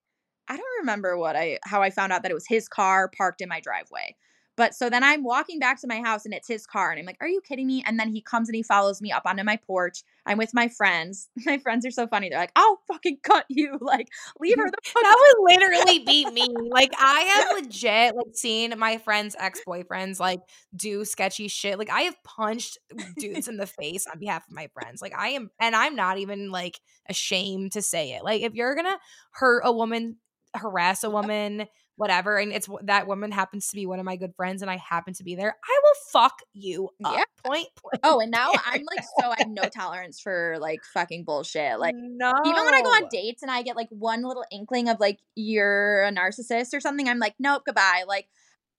I don't remember what I how I found out that it was his car parked in my driveway. But so then I'm walking back to my house and it's his car. And I'm like, are you kidding me? And then he comes and he follows me up onto my porch. I'm with my friends. My friends are so funny. They're like, I'll fucking cut you. Like, leave her the fuck That would literally be me. Like, I have legit like seen my friends' ex-boyfriends like do sketchy shit. Like, I have punched dudes in the face on behalf of my friends. Like, I am and I'm not even like ashamed to say it. Like, if you're gonna hurt a woman, harass a woman whatever and it's that woman happens to be one of my good friends and I happen to be there, I will fuck you up. Yeah. Point, point. Oh, and now I'm like so I have no tolerance for like fucking bullshit. Like no. even when I go on dates and I get like one little inkling of like you're a narcissist or something, I'm like, nope, goodbye. Like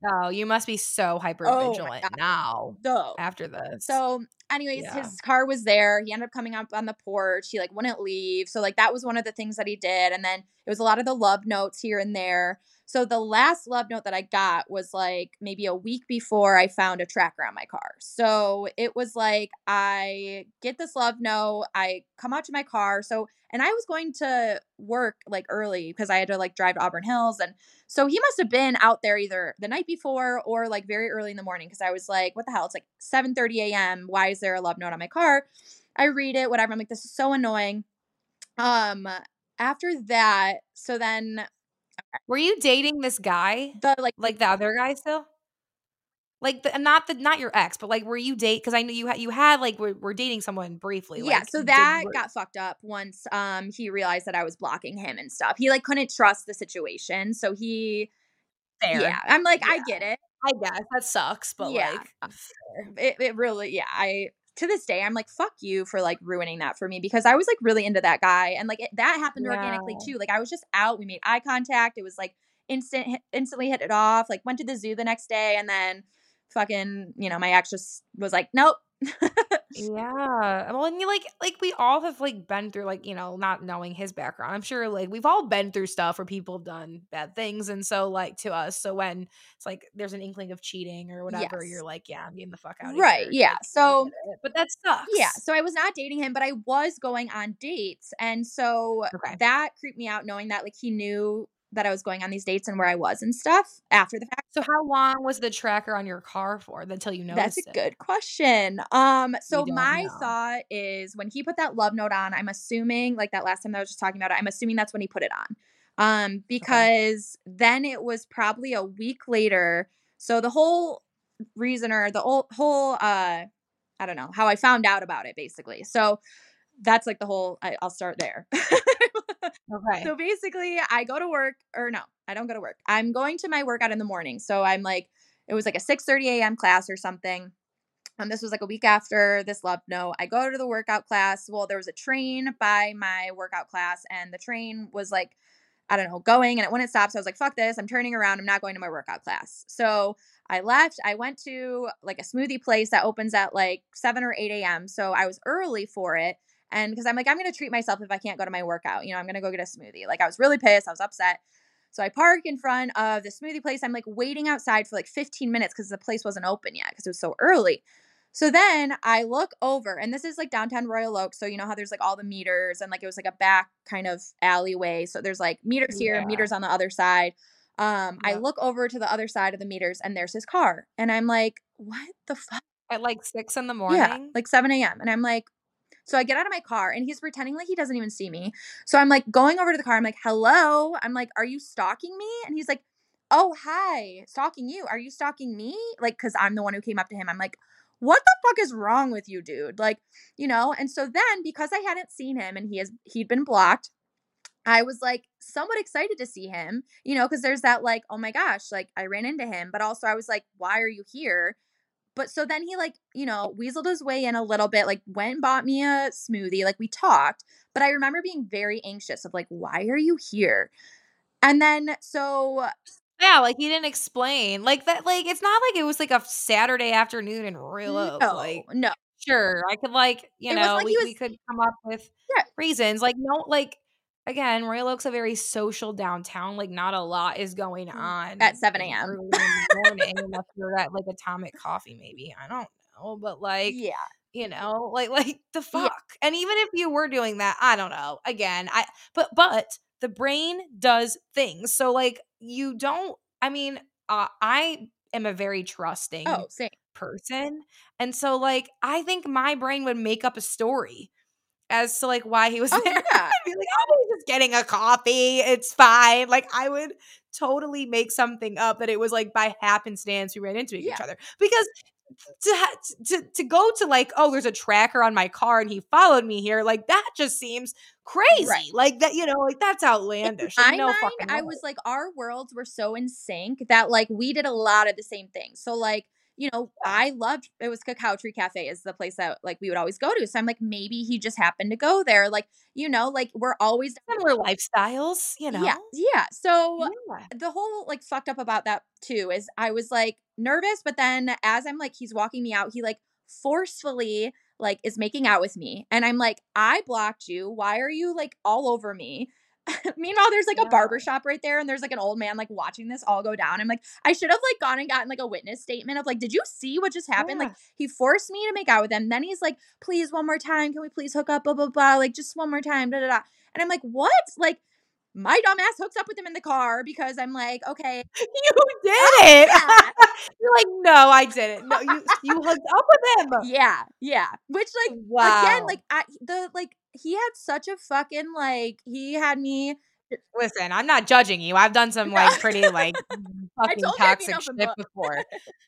Oh, you must be so hyper vigilant oh now. So after this. So, anyways, yeah. his car was there. He ended up coming up on the porch. He like wouldn't leave. So like that was one of the things that he did. And then it was a lot of the love notes here and there. So the last love note that I got was like maybe a week before I found a tracker on my car. So it was like I get this love note, I come out to my car. So and I was going to work like early because I had to like drive to Auburn Hills and so he must have been out there either the night before or like very early in the morning because I was like, what the hell? It's like 7:30 a.m. Why is there a love note on my car? I read it, whatever. I'm like, this is so annoying. Um, after that, so then were you dating this guy? The like like the other guy still? Like the, not the not your ex, but like were you date? Because I know you had you had like we're, we're dating someone briefly. Yeah, like, so that got fucked up once um he realized that I was blocking him and stuff. He like couldn't trust the situation, so he. Fair. Yeah, I'm like yeah. I get it. I guess that sucks, but yeah, like it, it really yeah I to this day, I'm like, fuck you for like ruining that for me because I was like really into that guy. And like it, that happened yeah. organically too. Like I was just out, we made eye contact. It was like instant, instantly hit it off. Like went to the zoo the next day and then fucking, you know, my ex just was like, nope, yeah. Well, and you like like we all have like been through like, you know, not knowing his background. I'm sure like we've all been through stuff where people have done bad things and so like to us, so when it's like there's an inkling of cheating or whatever, yes. you're like, yeah, I'm getting the fuck out Right. Here. Yeah. Like, so but that sucks. Yeah. So I was not dating him, but I was going on dates. And so okay. that creeped me out knowing that like he knew that I was going on these dates and where I was and stuff after the fact. So how long was the tracker on your car for until you noticed? That's a it? good question. Um so my know. thought is when he put that love note on, I'm assuming like that last time that I was just talking about it, I'm assuming that's when he put it on. Um because okay. then it was probably a week later. So the whole reason or the whole, whole uh I don't know, how I found out about it basically. So that's like the whole I, will start there okay so basically i go to work or no i don't go to work i'm going to my workout in the morning so i'm like it was like a 6 30 a.m class or something and this was like a week after this love note i go to the workout class well there was a train by my workout class and the train was like I don't know, going and it wouldn't stop. So I was like, fuck this. I'm turning around. I'm not going to my workout class. So I left. I went to like a smoothie place that opens at like 7 or 8 a.m. So I was early for it. And because I'm like, I'm going to treat myself if I can't go to my workout. You know, I'm going to go get a smoothie. Like, I was really pissed. I was upset. So I park in front of the smoothie place. I'm like waiting outside for like 15 minutes because the place wasn't open yet because it was so early. So then I look over, and this is like downtown Royal Oak. So you know how there's like all the meters, and like it was like a back kind of alleyway. So there's like meters here, yeah. meters on the other side. Um, I look over to the other side of the meters, and there's his car, and I'm like, what the fuck? At like six in the morning, yeah, like seven a.m. And I'm like, so I get out of my car and he's pretending like he doesn't even see me. So I'm like going over to the car. I'm like, hello. I'm like, are you stalking me? And he's like, oh, hi, stalking you. Are you stalking me? Like, cause I'm the one who came up to him. I'm like, what the fuck is wrong with you, dude? Like, you know, and so then because I hadn't seen him and he has he'd been blocked, I was like somewhat excited to see him, you know, because there's that like, oh my gosh, like I ran into him, but also I was like, why are you here? But so then he like, you know, weaseled his way in a little bit, like went and bought me a smoothie, like we talked. But I remember being very anxious of like, why are you here? And then so yeah, like he didn't explain. Like that like it's not like it was like a Saturday afternoon in real no, like no. Sure. I could like, you it know, like we, was, we could come up with yeah. reasons. Like no like again, Royal Oak's a very social downtown. Like, not a lot is going mm, on at 7 a.m. morning unless you're at like Atomic Coffee, maybe. I don't know. But like, yeah. You know, like like the fuck. Yeah. And even if you were doing that, I don't know. Again, I but but the brain does things. So like you don't I mean, uh, I am a very trusting oh, same. person. And so like I think my brain would make up a story as to like why he was oh, there. Yeah. I'd be like, oh, he's just getting a coffee. It's fine. Like I would totally make something up that it was like by happenstance we ran into yeah. each other because to, to to go to like oh there's a tracker on my car and he followed me here like that just seems crazy right. like that you know like that's outlandish like, in no mind, i was like our worlds were so in sync that like we did a lot of the same things so like you know, I loved it was Cacao Tree Cafe is the place that like we would always go to. So I'm like, maybe he just happened to go there. Like, you know, like we're always similar lifestyles, you know. Yeah. Yeah. So yeah. the whole like fucked up about that too is I was like nervous, but then as I'm like, he's walking me out, he like forcefully like is making out with me. And I'm like, I blocked you. Why are you like all over me? meanwhile, there's like yeah. a barber shop right there, and there's like an old man like watching this all go down. I'm like, I should have like gone and gotten like a witness statement of like, did you see what just happened? Yeah. Like, he forced me to make out with him. Then he's like, please, one more time. Can we please hook up? Blah, blah, blah. Like, just one more time. Da, da, da. And I'm like, what? Like, my dumbass hooks up with him in the car because I'm like, okay, you did oh, it. Yeah. You're like, no, I didn't. No, you you hooked up with him. Yeah, yeah. Which like wow. again, like I the like he had such a fucking like he had me Listen, I'm not judging you. I've done some like pretty like fucking toxic shit before.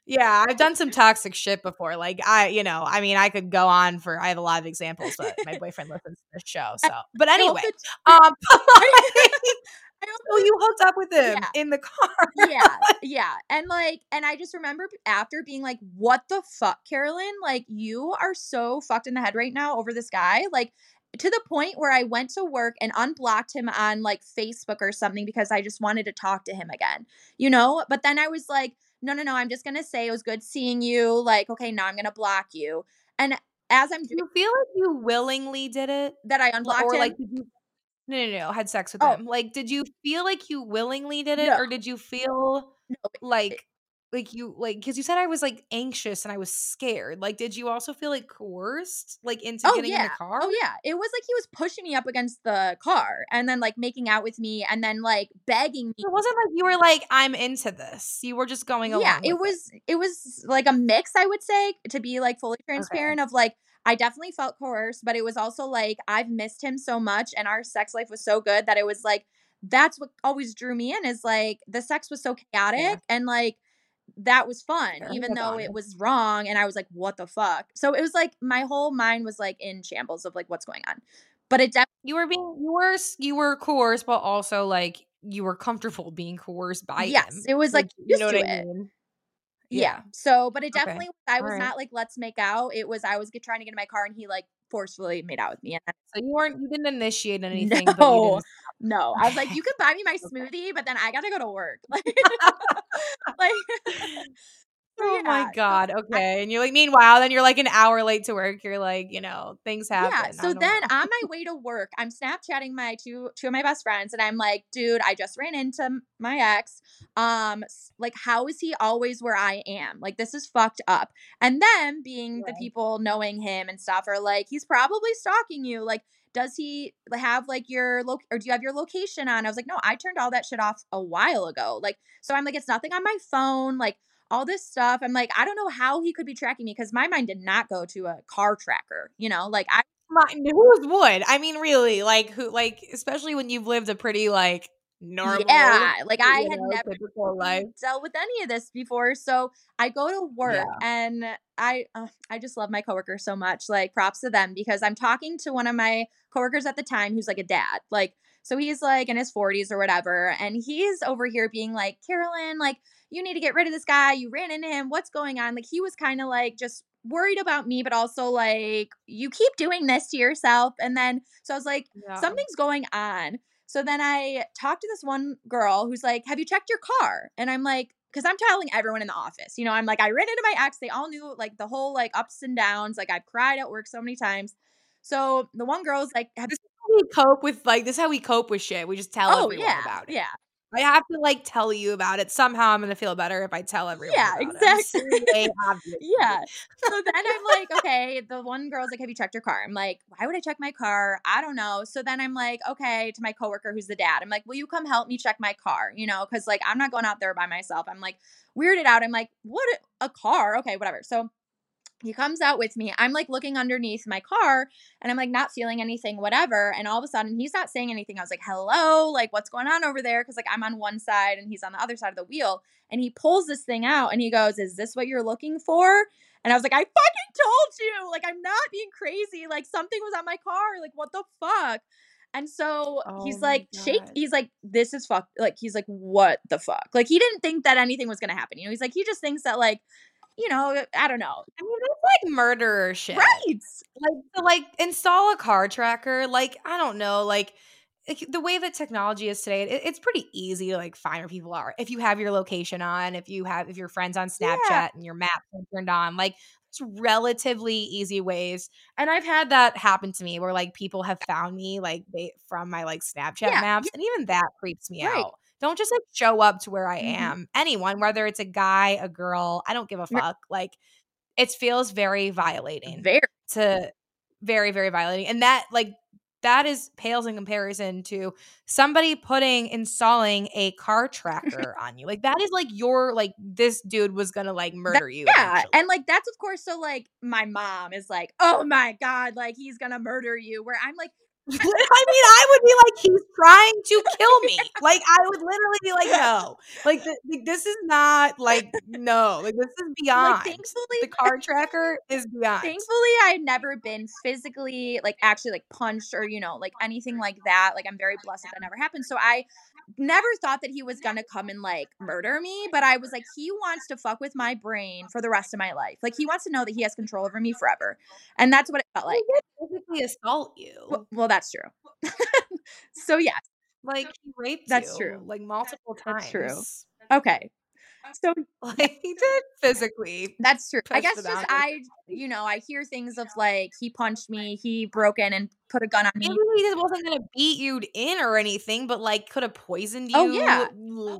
yeah, I've done some toxic shit before. Like I, you know, I mean, I could go on for. I have a lot of examples, but my boyfriend listens to the show. So, but anyway, um, so you hooked up with him yeah. in the car. yeah, yeah, and like, and I just remember after being like, "What the fuck, Carolyn? Like, you are so fucked in the head right now over this guy." Like, to the point where I went to work and unblocked him on like Facebook or something because I just wanted to talk to him again, you know? But then I was like, no, no, no, I'm just going to say it was good seeing you. Like, okay, now I'm going to block you. And as I'm doing, you feel like you willingly did it? That I unblocked or him? like, did you, no, no, no, had sex with oh. him. Like, did you feel like you willingly did it no. or did you feel no, like like you like because you said I was like anxious and I was scared. Like, did you also feel like coerced, like into oh, getting yeah. in the oh, car? Oh yeah, it was like he was pushing me up against the car and then like making out with me and then like begging me. It wasn't like you were like I'm into this. You were just going along. Yeah, it was it. it. was like a mix. I would say to be like fully transparent okay. of like. I definitely felt coerced, but it was also like I've missed him so much and our sex life was so good that it was like that's what always drew me in is like the sex was so chaotic yeah. and like that was fun, even though it was wrong. And I was like, what the fuck? So it was like my whole mind was like in shambles of like what's going on. But it definitely you were being you were you were coerced, but also like you were comfortable being coerced by yes, him. it was like, like you know what I mean. Yeah. yeah. So, but it definitely okay. I was right. not like let's make out. It was I was get, trying to get in my car and he like forcefully made out with me. And so you weren't you didn't initiate anything. No, no. I was like, you can buy me my smoothie, but then I gotta go to work. Like, like Oh my god. Okay. And you're like, meanwhile, then you're like an hour late to work. You're like, you know, things happen. Yeah. So then on my way to work, I'm Snapchatting my two two of my best friends, and I'm like, dude, I just ran into my ex. Um, like, how is he always where I am? Like, this is fucked up. And then being the people knowing him and stuff are like, he's probably stalking you. Like, does he have like your loc or do you have your location on? I was like, no, I turned all that shit off a while ago. Like, so I'm like, it's nothing on my phone. Like, all this stuff. I'm like, I don't know how he could be tracking me because my mind did not go to a car tracker, you know, like I my, who would? I mean, really, like who like especially when you've lived a pretty like normal Yeah, like I had know, never life. dealt with any of this before. So I go to work yeah. and I uh, I just love my coworkers so much. Like props to them because I'm talking to one of my coworkers at the time who's like a dad. Like so he's like in his 40s or whatever and he's over here being like, "Carolyn, like you need to get rid of this guy. You ran into him. What's going on? Like he was kind of like just worried about me, but also like, you keep doing this to yourself. And then, so I was like, yeah. something's going on. So then I talked to this one girl who's like, Have you checked your car? And I'm like, because I'm telling everyone in the office, you know, I'm like, I ran into my ex. They all knew like the whole like ups and downs. Like I've cried at work so many times. So the one girl's like, Have this is how we cope with like this is how we cope with shit. We just tell oh, everyone yeah, about it. Yeah. I have to like tell you about it. Somehow I'm gonna feel better if I tell everyone. Yeah, exactly. yeah. So then I'm like, okay, the one girl's like, Have you checked your car? I'm like, why would I check my car? I don't know. So then I'm like, okay, to my coworker who's the dad, I'm like, Will you come help me check my car? You know, because like I'm not going out there by myself. I'm like weirded out. I'm like, what a car. Okay, whatever. So he comes out with me. I'm like looking underneath my car and I'm like not feeling anything, whatever. And all of a sudden, he's not saying anything. I was like, hello, like what's going on over there? Cause like I'm on one side and he's on the other side of the wheel. And he pulls this thing out and he goes, Is this what you're looking for? And I was like, I fucking told you. Like, I'm not being crazy. Like, something was on my car. Like, what the fuck? And so oh he's like, shake. He's like, this is fuck. Like, he's like, what the fuck? Like, he didn't think that anything was going to happen. You know, he's like, he just thinks that, like, you know, I don't know. I mean, that's like murderer shit. Right. Like to like install a car tracker, like, I don't know, like the way that technology is today, it, it's pretty easy to like find where people are. If you have your location on, if you have if your friends on Snapchat yeah. and your map turned on, like it's relatively easy ways. And I've had that happen to me where like people have found me like they, from my like Snapchat yeah. maps, and even that creeps me right. out. Don't just like show up to where I mm-hmm. am. Anyone, whether it's a guy, a girl, I don't give a fuck. Like it feels very violating. Very to very very violating, and that like that is pales in comparison to somebody putting installing a car tracker on you. Like that is like your like this dude was gonna like murder that, you. Yeah, eventually. and like that's of course so like my mom is like, oh my god, like he's gonna murder you. Where I'm like, I mean, I would be like, he's trying to kill me. Like, I would literally be like, no. Like, the, this is not like no. Like, this is beyond. Like, thankfully, the car tracker is beyond. Thankfully, I've never been physically, like, actually, like, punched or you know, like anything like that. Like, I'm very blessed that, that never happened. So I never thought that he was gonna come and like murder me, but I was like, he wants to fuck with my brain for the rest of my life. Like he wants to know that he has control over me forever, and that's what it felt like. He physically assault you. Well, well that's true. so yeah, like he raped. That's you, true. Like multiple times. That's true. Okay, so like he did physically. That's true. I guess just I, you know, I hear things of like he punched me, he broke in and put a gun on me. Maybe he just wasn't gonna beat you in or anything, but like could have poisoned you. Oh yeah,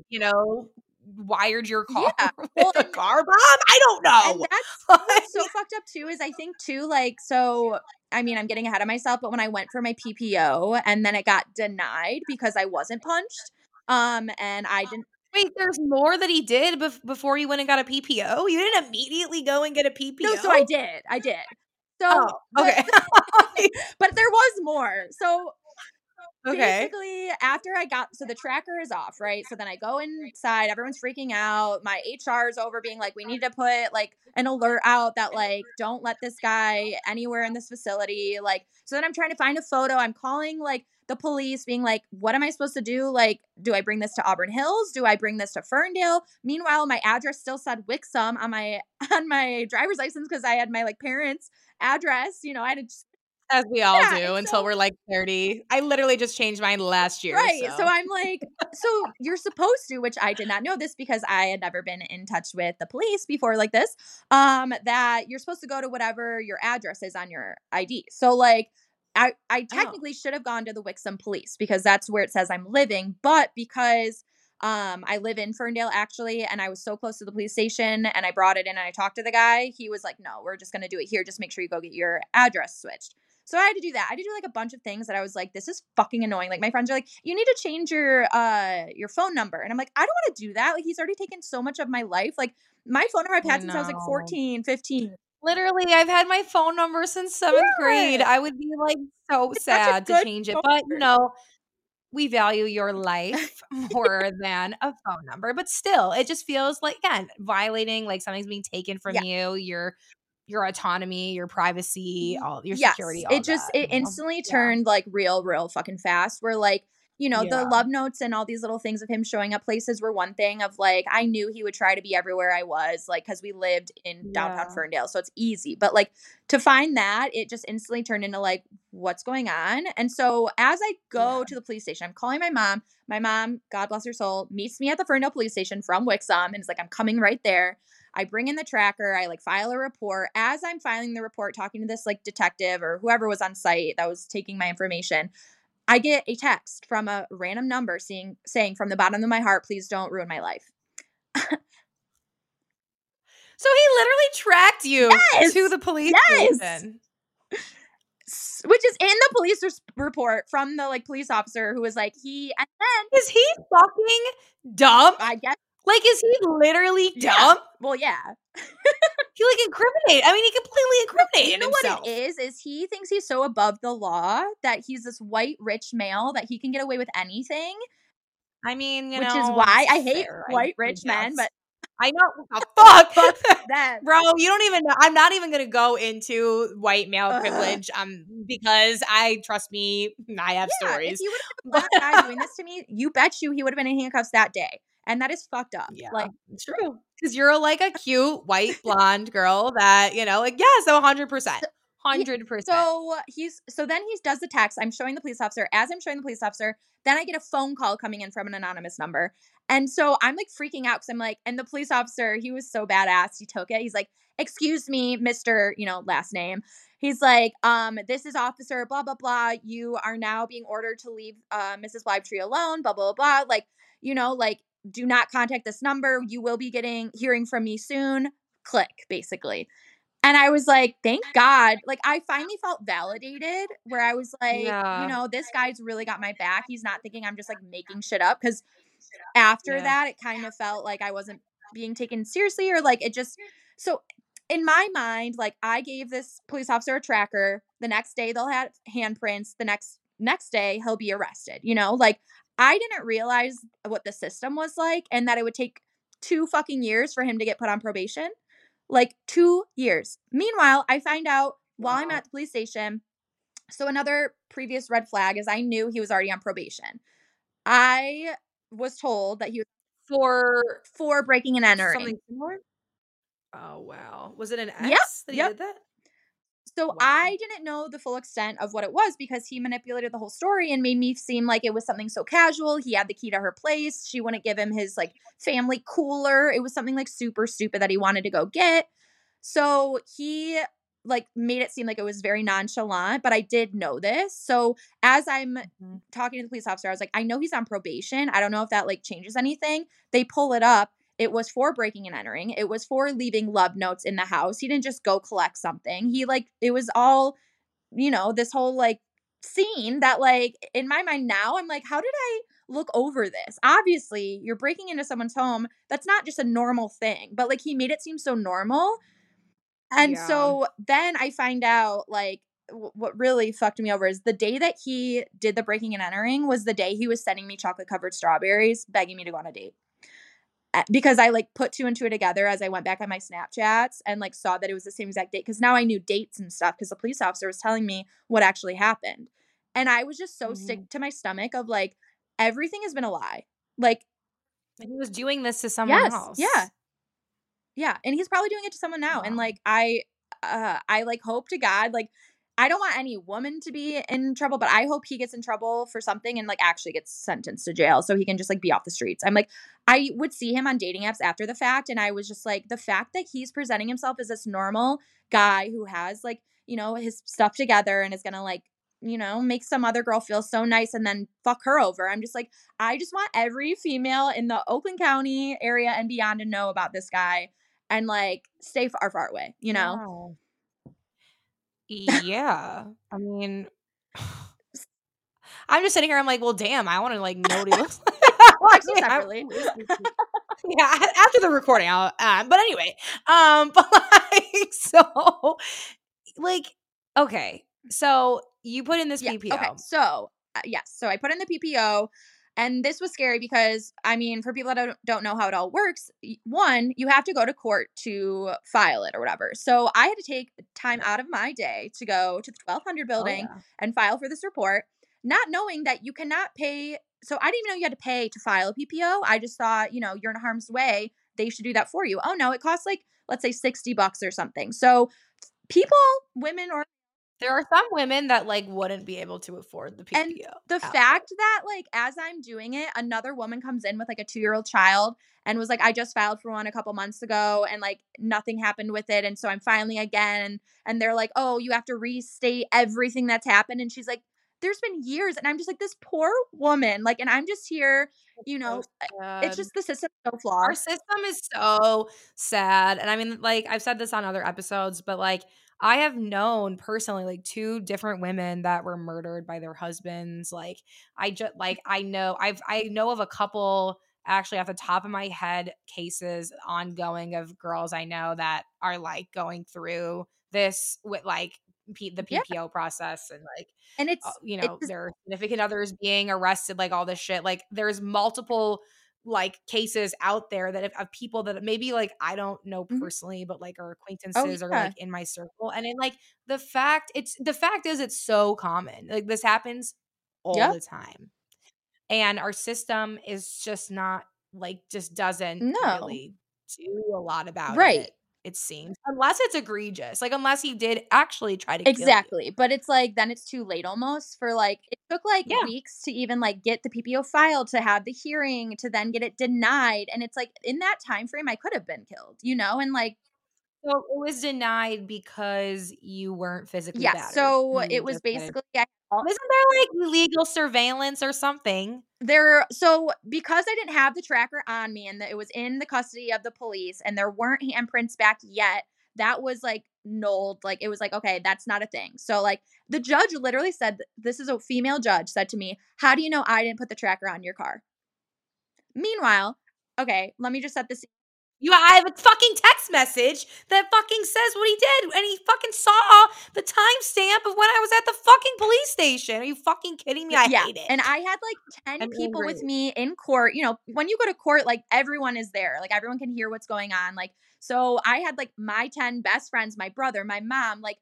you know, wired your car yeah. with well, a car bomb. I don't know. And that's what's so fucked up too. Is I think too like so. I mean, I'm getting ahead of myself, but when I went for my PPO and then it got denied because I wasn't punched, um, and I didn't Wait, there's more that he did bef- before you went and got a PPO. You didn't immediately go and get a PPO. No, so I did. I did. So oh, okay, but, but there was more. So okay. basically, after I got so the tracker is off, right? So then I go inside. Everyone's freaking out. My HR's over, being like, "We need to put like an alert out that like don't let this guy anywhere in this facility." Like, so then I'm trying to find a photo. I'm calling like the police being like, what am I supposed to do? Like, do I bring this to Auburn Hills? Do I bring this to Ferndale? Meanwhile, my address still said Wixom on my on my driver's license because I had my like parents' address. You know, I had just as we all yeah, do until so, we're like 30. I literally just changed mine last year. Right. So. so. I'm like, so you're supposed to, which I did not know this because I had never been in touch with the police before like this, um, that you're supposed to go to whatever your address is on your ID. So like I, I oh. technically oh. should have gone to the Wixom police because that's where it says I'm living. But because um, I live in Ferndale actually, and I was so close to the police station and I brought it in and I talked to the guy, he was like, no, we're just going to do it here. Just make sure you go get your address switched. So I had to do that. I had to do like a bunch of things that I was like, this is fucking annoying. Like my friends are like, you need to change your uh your phone number. And I'm like, I don't want to do that. Like he's already taken so much of my life. Like my phone number I've had since I was like 14, 15. Literally, I've had my phone number since seventh yeah. grade. I would be like so it's sad to change it, but you know, we value your life more than a phone number. But still, it just feels like again violating like something's being taken from yeah. you. Your your autonomy, your privacy, mm, all your yes. security. All it just that, it instantly know? turned yeah. like real, real fucking fast. We're like you know, yeah. the love notes and all these little things of him showing up places were one thing of like, I knew he would try to be everywhere I was, like, because we lived in downtown yeah. Ferndale. So it's easy. But like to find that, it just instantly turned into like, what's going on? And so as I go yeah. to the police station, I'm calling my mom. My mom, God bless her soul, meets me at the Ferndale police station from Wixom and is like, I'm coming right there. I bring in the tracker, I like file a report. As I'm filing the report, talking to this like detective or whoever was on site that was taking my information, I get a text from a random number saying saying from the bottom of my heart, please don't ruin my life. so he literally tracked you yes! to the police yes! station. Which is in the police report from the like police officer who was like he and then is he fucking dumb? I guess like, is he literally dumb? Yeah. Well, yeah. he like incriminate. I mean, he completely incriminated You know himself. what it is? Is he thinks he's so above the law that he's this white rich male that he can get away with anything. I mean, which know, which is why I hate fair, white I rich men. But I know fuck, fuck bro. You don't even know. I'm not even gonna go into white male uh, privilege, um, because I trust me, I have yeah, stories. If you would have been a black guy doing this to me, you bet you he would have been in handcuffs that day and that is fucked up. Yeah, like it's true because you're like a cute white blonde girl that you know, like yeah, so hundred percent. hundred percent. So he's so then he does the text. I'm showing the police officer. As I'm showing the police officer, then I get a phone call coming in from an anonymous number. And so I'm like freaking out because I'm like, and the police officer, he was so badass. He took it. He's like, excuse me, Mr. You know, last name. He's like, um, this is officer, blah, blah, blah. You are now being ordered to leave uh, Mrs. Bleibtrey alone, blah, blah, blah. Like, you know, like, do not contact this number. You will be getting hearing from me soon. Click, basically. And I was like, thank God. Like, I finally felt validated where I was like, Yeah. you know, this guy's really got my back. He's not thinking I'm just like making shit up. Cause after Yeah. that, it kind of felt like I wasn't being taken seriously or like it just. So, in my mind, like I gave this police officer a tracker. The next day they'll have handprints. The next next day he'll be arrested. You know, like I didn't realize what the system was like and that it would take two fucking years for him to get put on probation. Like two years. Meanwhile, I find out while I'm uh-huh. at the police station. So another previous red flag is I knew he was already on probation. I was told that he was For for breaking and entering. something similar? Oh wow. Was it an Yep, that he yep. did that? So Wow. I didn't know the full extent of what it was because he manipulated the whole story and made me seem like it was something so casual. He had the key to her place. She wouldn't give him his like family cooler. It was something like super stupid that he wanted to go get. So he like made it seem like it was very nonchalant, but I did know this. So as I'm Mhm. talking to the police officer, I was like, I know he's on probation. I don't know if that like changes anything. They pull it up. It was for breaking and entering. It was for leaving love notes in the house. He didn't just go collect something. He like it was all, you know, this whole like scene that like in my mind now I'm like, how did I look over this? Obviously, you're breaking into someone's home. That's not just a normal thing. But like he made it seem so normal. And Yeah. so then I find out like w- what really fucked me over is the day that he did the breaking and entering was the day he was sending me chocolate covered strawberries, begging me to go on a date. Because I like put two and two together as I went back on my Snapchats and like saw that it was the same exact date. Because now I knew dates and stuff because the police officer was telling me what actually happened. And I was just so Mhm. sick to my stomach of like, everything has been a lie. Like, And he was doing this to someone yes, else. yeah. Yeah, and he's probably doing it to someone now. And like I uh I like hope to God like I don't want any woman to be in trouble, but I hope he gets in trouble for something and like actually gets sentenced to jail so he can just like be off the streets. I'm like I would see him on dating apps after the fact and I was just like the fact that he's presenting himself as this normal guy who has like, you know, his stuff together and is to like you know, make some other girl feel so nice and then fuck her over. I'm just like, I just want every female in the Oakland County area and beyond to know about this guy and like stay far, far away, you know? Wow. Yeah. I mean, I'm just sitting here. I'm like, well, damn. I want to like know what he looks like. We'll text you Like, I- separately. yeah. After the recording, I'll. Uh, but anyway, um, but like, so, like, okay, so you put in this Yeah, PPO. Okay, so uh, yes, so I put in the PPO, and this was scary because I mean, for people that don't, know how it all works, one, you have to go to court to file it or whatever. So I had to take time out of my day to go to the 1200 Oh, building yeah. and file for this report, not knowing that you cannot pay. So I didn't even know you had to pay to file a PPO. I just thought, you know, you're in harm's way. They should do that for you. Oh no, it costs like let's say 60 bucks or something. So people, women or There are some women that like wouldn't be able to afford the PPO. And the fact that like as I'm doing it, another woman comes in with like a two year old child and was like, I just filed for one a couple months ago and like nothing happened with it. And so I'm filing again. And they're like, oh, you have to restate everything that's happened. And she's like, there's been years. And I'm just like, this poor woman. Like, and I'm just here, you know, So it's just the system so flawed our system is so sad and i mean like i've said this on other episodes but like i have known personally like two different women that were murdered by their husbands like i just like i know i've i know of a couple actually off the top of my head cases ongoing of girls i know that are like going through this with like P- the Yeah. PPO process and like And it's, uh, you it's know just- their significant others being arrested like all this shit like there's multiple like cases out there that of people that maybe like i don't know Mhm. personally but like are acquaintances or yeah. like in my circle and it like the fact it's the fact is it's so common like this happens all Yeah. the time and our system is just not like just doesn't No. really do a lot about it. Right. it it seems. Unless it's egregious. Like unless he did actually try to Exactly. But it's like then it's too late almost for like took like Yeah. weeks to even like get the PPO filed to have the hearing to then get it denied and it's like in that time frame I could have been killed, you know? And like So it was denied because you weren't physically yeah, battered. so You it mm, was just basically I Isn't there like illegal surveillance or something? there so because I didn't have the tracker on me and that it was in the custody of the police and there weren't handprints back yet, that was like nulled. Like it was like, okay, that's not a thing. So like the judge literally said this is a female judge said to me, How do you know I didn't put the tracker on your car? Meanwhile, okay, let me just set this You I have a fucking text message that fucking says what he did, and he fucking saw the timestamp of when I was at the fucking police station. Are you fucking kidding me? I yeah. hate it. And I had like 10 I'm people with me in court. You know, when you go to court, like everyone is there. Like everyone can hear what's going on. Like, so I had like my 10 best friends, my brother, my mom, like,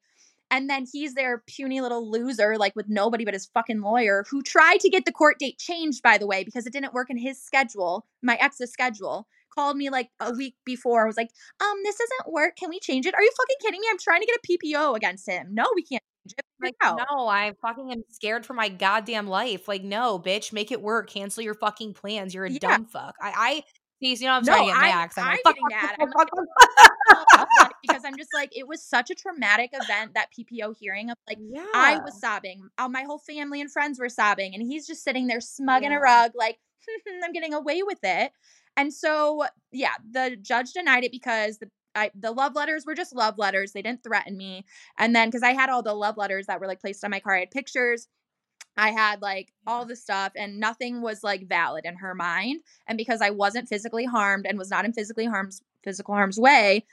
and then he's their puny little loser, like with nobody but his fucking lawyer, who tried to get the court date changed, by the way, because it didn't work in his schedule, my ex's schedule. Called me like a week before, I was like, um, this doesn't work. Can we change it? Are you fucking kidding me? I'm trying to get a PPO against him. No, we can't change it. like, out. no, I fucking am scared for my goddamn life. Like, no, bitch, make it work. Cancel your fucking plans. You're a Yeah. dumb fuck. I, I, you know, I'm No, trying to get. 'cause I'm, I'm like, fuck, getting fuck, mad. I'm fuck, fuck, fuck. Because I'm just like, it was such a traumatic event, that PPO hearing of like, yeah. I was sobbing. Uh, my whole family and friends were sobbing, and he's just sitting there smug in a rug, like I'm getting away with it. And so, yeah, the judge denied it because the I, the love letters were just love letters. They didn't threaten me. And then because I had all the love letters that were like placed on my car, I had pictures. I had like all the stuff, and nothing was like valid in her mind. And because I wasn't physically harmed and was not in physically harm's physical harm's way,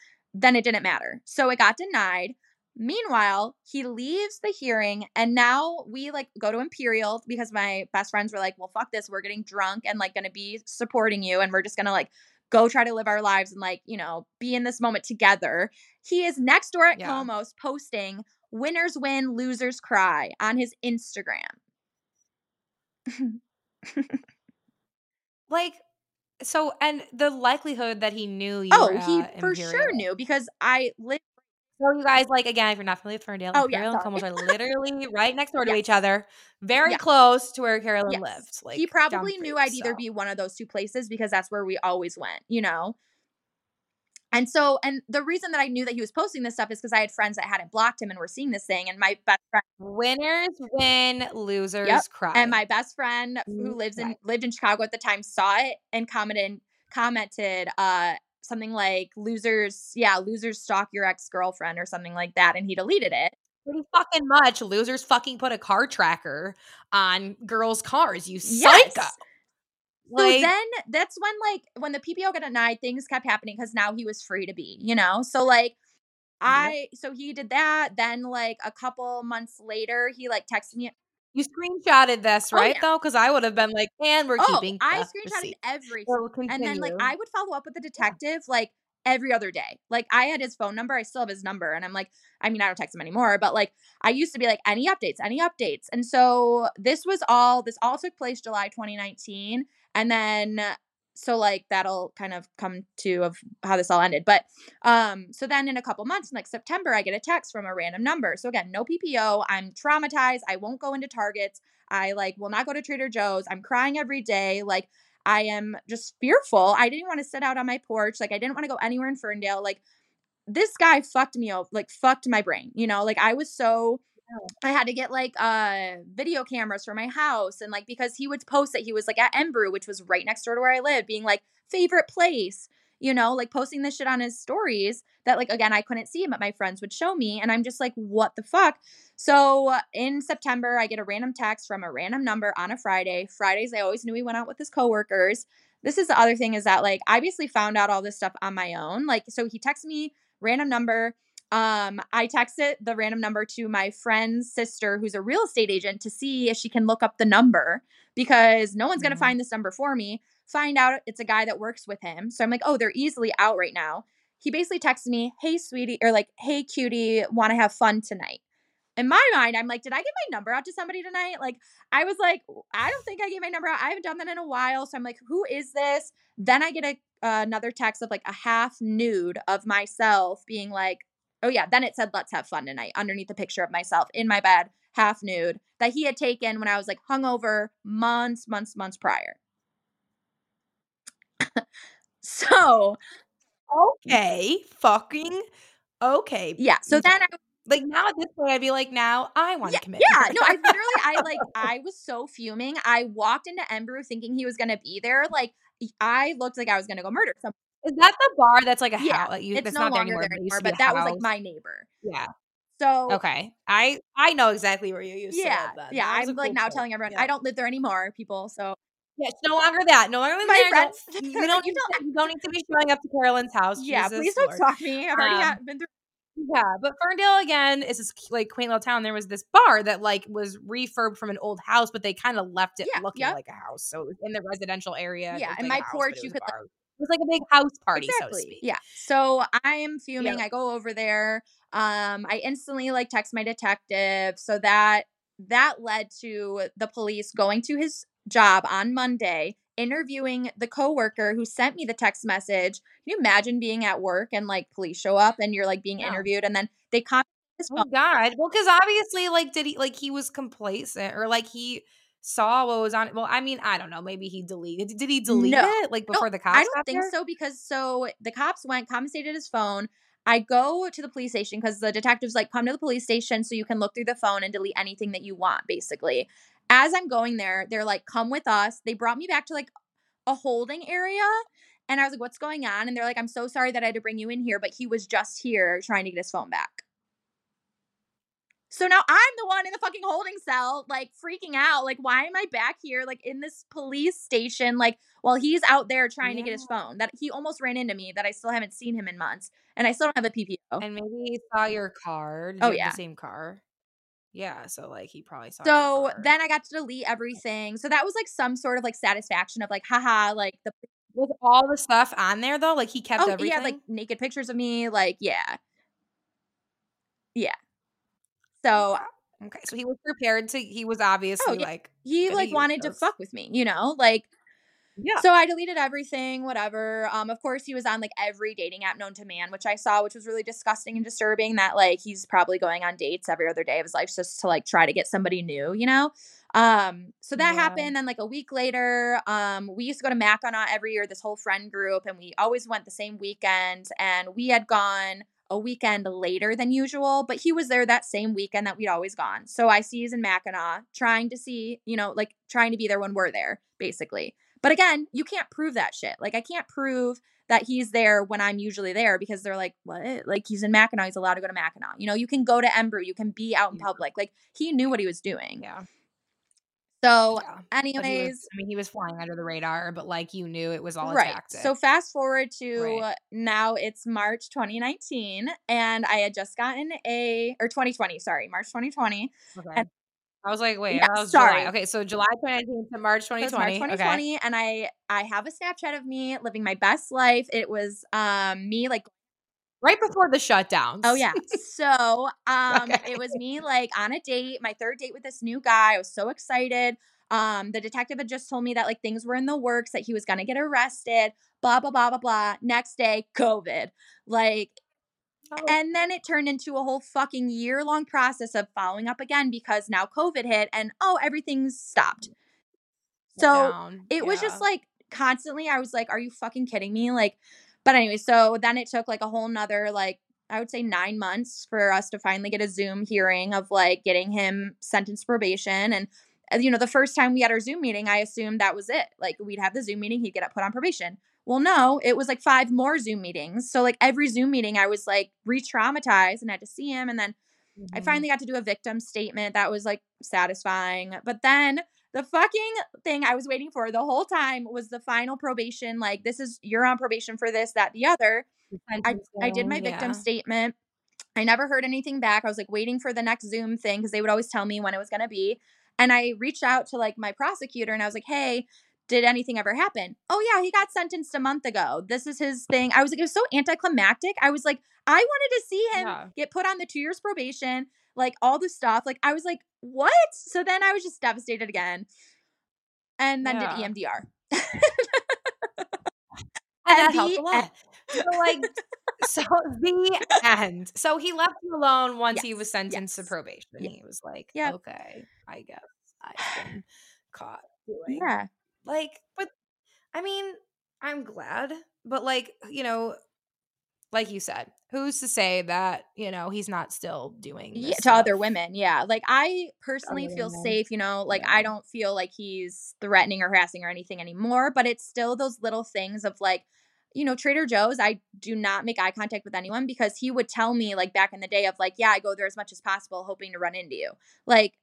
then it didn't matter. So it got denied. Meanwhile, he leaves the hearing and now we like go to Imperial because my best friends were like, "Well, fuck this. We're getting drunk and like going to be supporting you and we're just going to like go try to live our lives and like, you know, be in this moment together." He is next door at Yeah. Como's posting "Winners win, losers cry" on his Instagram. like, so, and the likelihood that he knew you oh, were he at for sure knew because I lived So you guys, like again, if you're not familiar with Ferndale, Oh, yeah, and are literally right next door to Yes. each other, very close to where Carolyn Yes. lived. Like he probably knew I'd either be one of those two places because that's where we always went, you know? And so, and the reason that I knew that he was posting this stuff is because I had friends that hadn't blocked him and were seeing this thing. And my best friend, Winners win, losers Yep. cry. and my best friend who lives in lived in Chicago at the time saw it and commented commented uh something like losers, yeah, losers stalk your ex girlfriend or something like that, and he deleted it. pretty fucking much. Losers fucking put a car tracker on girls' cars. You Yes. Psycho. So then that's when like when the PPO got denied, things kept happening because now he was free to be, you know? So like I so he did that. Then like a couple months later, he like texted me. you screenshotted this, Oh, right? yeah. Though, because I would have been like, and we're Oh, keeping. I screenshotted receipt. everything. So and then like. I would follow up with the detective like every other day. Like I had his phone number, I still have his number, and I'm like, I mean, I don't text him anymore, but like I used to be like, any updates, any updates. And so this was all this all took place July 2019, and then so like that'll kind of come to of how this all ended. But um, so then in a couple months, in like September, I get a text from a random number. So again, no PPO. I'm traumatized. I won't go into Targets. I like will not go to Trader Joe's. I'm crying every day. Like I am just fearful. I didn't want to sit out on my porch. Like I didn't want to go anywhere in Ferndale. Like this guy fucked me up, like fucked my brain. You know, like I was so I had to get like uh video cameras for my house and like because he would post that he was like at Embrew, which was right next door to where I lived, being like favorite place, you know, like posting this shit on his stories that like again I couldn't see but my friends would show me and I'm just like what the fuck. So uh, in September I get a random text from a random number on a Friday. Fridays I always knew he went out with his coworkers. This is the other thing is that like I basically found out all this stuff on my own. Like so he texted me random number um i texted the random number to my friend's sister who's a real estate agent to see if she can look up the number because no one's going to Mhm. find this number for me find out it's a guy that works with him so i'm like oh they're easily out right now he basically texted me hey sweetie or like hey cutie want to have fun tonight in my mind, I'm like, did I give my number out to somebody tonight? Like, I was like, I don't think I gave my number out. I haven't done that in a while. So I'm like, who is this? Then I get a uh, another text of like a half nude of myself being like, oh yeah. Then it said, let's have fun tonight underneath the picture of myself in my bed, half nude that he had taken when I was like hungover months, months, months prior. so okay, fucking okay. Yeah. So then I like now at this point I'd be like, now I want to yeah, commit. Yeah, no, I literally I like I was so fuming. I walked into Embrew thinking he was gonna be there. Like I looked like I was gonna go murder someone. Is that the bar that's like a Yeah, house? Like you, It's no not there longer anymore, there but, anymore, but that was like my neighbor. yeah. So Okay, I I know exactly where you used to live. Then. yeah. Was I'm a like now place. telling everyone Yeah. I don't live there anymore, people. So Yeah, it's no longer that. No longer My there. Don't- You don't, "You to, you don't need to be showing up to Carolyn's house. yeah, Jesus please don't talk to me. I've already Um, been through. Yeah, but Ferndale again is this like quaint little town. There was this bar that like was refurbed from an old house, but they kind of left it Yeah, looking yep. like a house. So it was in the residential area. Yeah, and like my house, porch, you could, like-. It was like a big house party, so to exactly. speak. Yeah. So I am fuming. I go over there. Um, I instantly like text my detective. So that that led to the police going to his job on Monday, interviewing the coworker who sent me the text message. Can you imagine being at work and like police show up and you're like being No. interviewed and then they come Oh. God. Well, because obviously, like, did he like he was complacent or like he saw what was on it? Well, I mean, I don't know. Maybe he deleted. Did he delete No. it like before the cops? I don't think there? so because so the cops went, confiscated his phone. I go to the police station because the detectives like come to the police station so you can look through the phone and delete anything that you want, basically. As I'm going there, they're like, come with us. They brought me back to like a holding area. And I was like, what's going on? And they're like, I'm so sorry that I had to bring you in here, but he was just here trying to get his phone back. So now I'm the one in the fucking holding cell, like freaking out. Like, why am I back here, like in this police station, like while he's out there trying to get his phone? That he almost ran into me, that I still haven't seen him in months, and I still don't have a PPO. And maybe he saw your car. Oh, you yeah. the same car. Yeah, so like he probably saw. So then I got to delete everything. So that was like some sort of like satisfaction of like, haha, like the was all the stuff on there though. Like he kept oh everything. yeah, like naked pictures of me, like yeah, yeah. So okay, so he was prepared to. He was obviously Oh, yeah. like he like wanted to fuck with me, you know, like yeah. So I deleted everything, whatever. Um, of course, he was on like every dating app known to man, which I saw, which was really disgusting and disturbing. That like he's probably going on dates every other day of his life just to like try to get somebody new, you know. Um, so that Yeah. happened. Then like a week later, um, we used to go to Mackinac every year, this whole friend group, and we always went the same weekend. And we had gone a weekend later than usual, but he was there that same weekend that we'd always gone. So I see he's in Mackinac, trying to see, you know, like trying to be there when we're there, basically. But again, you can't prove that shit. Like I can't prove that he's there when I'm usually there because they're like, what? Like he's in Mackinac, he's allowed to go to Mackinac. You know, you can go to Embrew, you can be out in Yeah. public. Like he knew what he was doing. yeah. So, yeah. But he was- anyways, I mean, he was flying under the radar, but like you knew it was all a right. So fast forward to Right. now it's March 2019 and I had just gotten a or 2020, sorry, March 2020. okay. and- I was like, wait, Yeah, that was sorry. July. Okay, so July 2019 to March So it's 2020. Okay. 2020 and I I have a Snapchat of me living my best life. It was um me like Right before the shutdowns. Oh yeah. So um Okay. it was me like on a date, my third date with this new guy. I was so excited. Um the detective had just told me that like things were in the works, that he was gonna get arrested, blah blah blah blah blah. Next day, COVID. Like Oh, and then it turned into a whole fucking year long process of following up again because now COVID hit and oh everything's stopped. So down. it was just like constantly i was like are you fucking kidding me like but anyway so then it took like a whole nother like i would say nine months for us to finally get a zoom hearing of like getting him sentenced to probation and uh, you know the first time we had our zoom meeting i assumed that was it like we'd have the zoom meeting he'd get up put on probation well no it was like five more zoom meetings so like every zoom meeting i was like re-traumatized and had to see him and then I Mhm. finally got to do a victim statement. That was like satisfying. But then the fucking thing I was waiting for the whole time was the final probation. Like, this is, you're on probation for this, that, the other. I, I did my victim Yeah. statement. I never heard anything back. I was like waiting for the next Zoom thing because they would always tell me when it was going to be. And I reached out to like my prosecutor and I was like, hey, did anything ever happen? Oh, yeah, he got sentenced a month ago. This is his thing. I was like, it was so anticlimactic. I was like, I wanted to see him Yeah. get put on the two years probation, like all the stuff. Like I was like, what? So then I was just devastated again. And then yeah. did EMDR. Ah, and that helped a lot. So like so the end. So he left you alone once yes. he was sentenced yes. to probation. Yes. He was like, yeah. okay, I guess I've been caught doing. Yeah. Like, but I mean, I'm glad, but like, you know, like you said, who's to say that, you know, he's not still doing yeah, to other women. Yeah. Like I personally feel women. safe, you know, like yeah. I don't feel like he's threatening or harassing or anything anymore, but it's still those little things of like, you know, Trader Joe's, I do not make eye contact with anyone because he would tell me, like, back in the day, of like, yeah, I go there as much as possible, hoping to run into you. Like,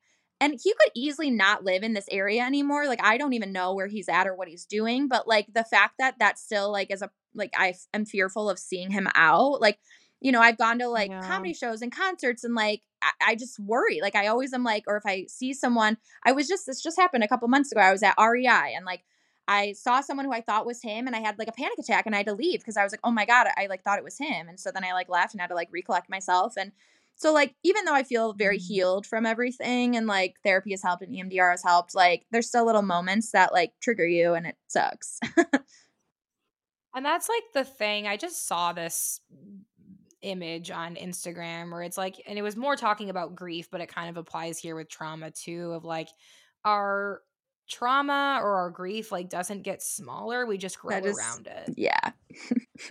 and he could easily not live in this area anymore. Like, I don't even know where he's at or what he's doing. But like, the fact that that's still, like, as a, like, I am fearful of seeing him out. Like, you know, I've gone to like yeah. comedy shows and concerts and like, I, I just worry. Like, I always am like, or if I see someone, I was just, this just happened a couple months ago. I was at REI and like, I saw someone who I thought was him and I had like a panic attack and I had to leave because I was like, oh my God, I like thought it was him. And so then I like left and had to like recollect myself. And so like even though I feel very mm. healed from everything and like therapy has helped and EMDR has helped, like there's still little moments that like trigger you and it sucks. and that's like the thing. I just saw this image on Instagram where it's like and it was more talking about grief, but it kind of applies here with trauma too of like our trauma or our grief like doesn't get smaller we just grow is, around it yeah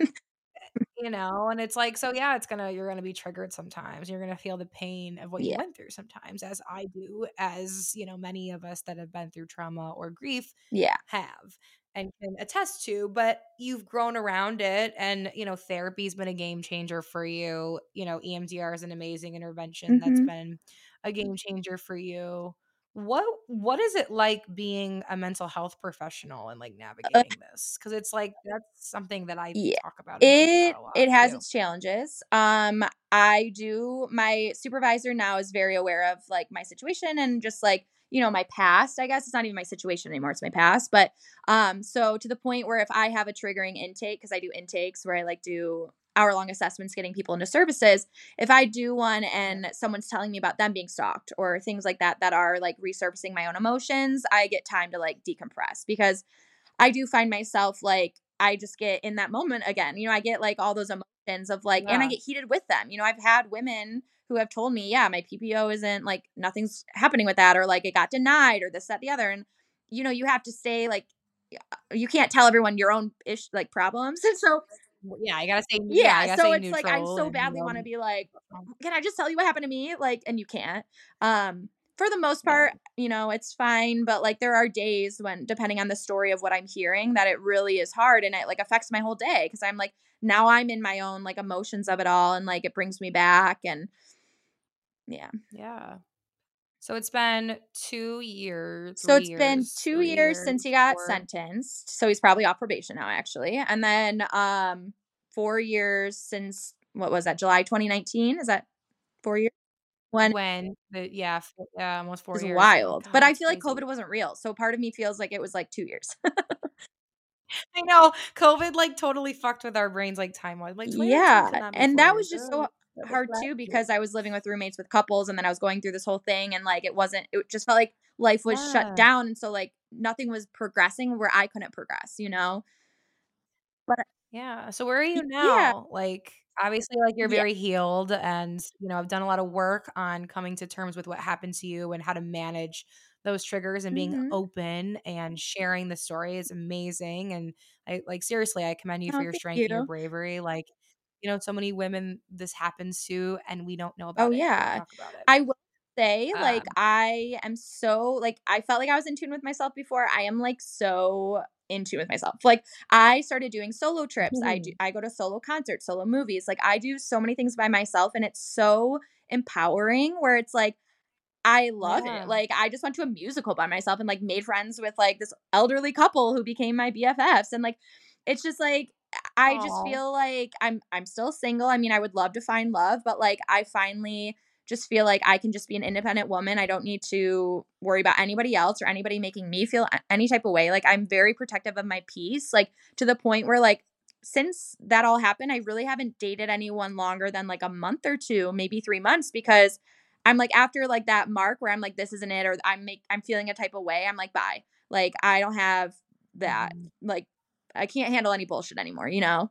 you know and it's like so yeah it's gonna you're gonna be triggered sometimes you're gonna feel the pain of what yeah. you went through sometimes as i do as you know many of us that have been through trauma or grief yeah have and can attest to but you've grown around it and you know therapy's been a game changer for you you know emdr is an amazing intervention mm-hmm. that's been a game changer for you what what is it like being a mental health professional and like uh, navigating this? Because it's like that's something that i yeah, talk about it about it has too. its challenges. Um i do my supervisor now is very aware of like my situation and just like you know my past i guess. It's not even my situation anymore it's my past but um so to the point where if i have a triggering intake because i do intakes where i like do hour long assessments getting people into services if i do one and someone's telling me about them being stalked or things like that that are like resurfacing my own emotions i get time to like decompress because i do find myself like i just get in that moment again you know i get like all those emotions of like yeah. and i get heated with them you know i've had women who have told me yeah my ppo isn't like nothing's happening with that or like it got denied or this that the other and you know you have to stay like you can't tell everyone your own ish like problems and so yeah, I gotta say, yeah. yeah so it's like I so badly want to be like, can I just tell you what happened to me? Like, and you can't. Um, for the most part, you know, it's fine. But like, there are days when, depending on the story of what I'm hearing, that it really is hard and it like affects my whole day because I'm like, now I'm in my own like emotions of it all, and like it brings me back, and yeah, yeah. So it's been two years. So it's years, been two years, years, since he got four. sentenced. So he's probably off probation now, actually. And then um four years since what was that? July 2019? Is that four years? When when the yeah, yeah almost four it's years. Wild. God, but I feel crazy. like COVID wasn't real. So part of me feels like it was like two years. I know COVID like totally fucked with our brains like time wise. Like yeah, and that was just so hard too because I was living with roommates with couples and then I was going through this whole thing and like it wasn't it just felt like life was yeah. shut down and so like nothing was progressing where I couldn't progress, you know. But yeah, so where are you now? Yeah. Like obviously like you're very yeah. healed and you know, I've done a lot of work on coming to terms with what happened to you and how to manage those triggers and being mm-hmm. open and sharing the story is amazing and I like seriously I commend you oh, for your strength you. and your bravery like you know, so many women this happens to, and we don't know about oh, it. yeah. I will say, um, like, I am so, like, I felt like I was in tune with myself before. I am, like, so in tune with myself. Like, I started doing solo trips. Mm-hmm. I do, I go to solo concerts, solo movies. Like, I do so many things by myself, and it's so empowering where it's like, I love yeah. it. Like I just went to a musical by myself and like made friends with like this elderly couple who became my BFFs and like it's just like I Aww. just feel like I'm I'm still single. I mean, I would love to find love, but like I finally just feel like I can just be an independent woman. I don't need to worry about anybody else or anybody making me feel any type of way. Like I'm very protective of my peace, like to the point where like since that all happened, I really haven't dated anyone longer than like a month or two, maybe 3 months because I'm like after like that mark where I'm like this isn't it or I'm make I'm feeling a type of way. I'm like bye. Like I don't have that. Mm-hmm. Like I can't handle any bullshit anymore, you know?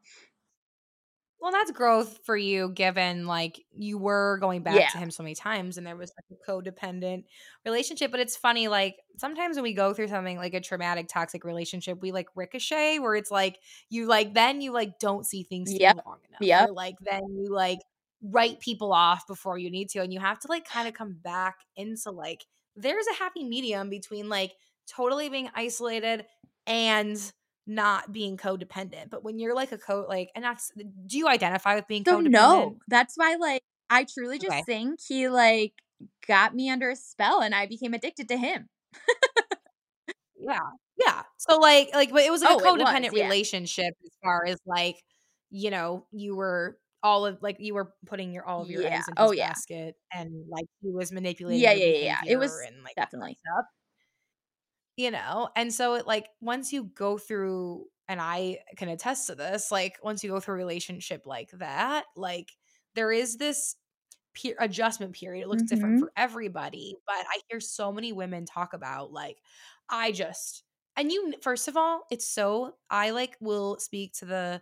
Well, that's growth for you, given like you were going back yeah. to him so many times and there was like a codependent relationship. But it's funny, like sometimes when we go through something like a traumatic, toxic relationship, we like ricochet where it's like you like then you like don't see things yep. long enough. Yeah. Like then you like write people off before you need to. And you have to like kind of come back into like there's a happy medium between like totally being isolated and not being codependent. But when you're like a co like and that's do you identify with being so codependent? No. That's why like I truly just okay. think he like got me under a spell and I became addicted to him. yeah. Yeah. So like like but it was like oh, a codependent was, yeah. relationship as far as like, you know, you were all of like you were putting your all of your yeah. eggs in his oh, yeah. basket and like he was manipulating yeah yeah yeah it was and like definitely stuff you know and so it like once you go through and i can attest to this like once you go through a relationship like that like there is this peer adjustment period it looks mm-hmm. different for everybody but i hear so many women talk about like i just and you first of all it's so i like will speak to the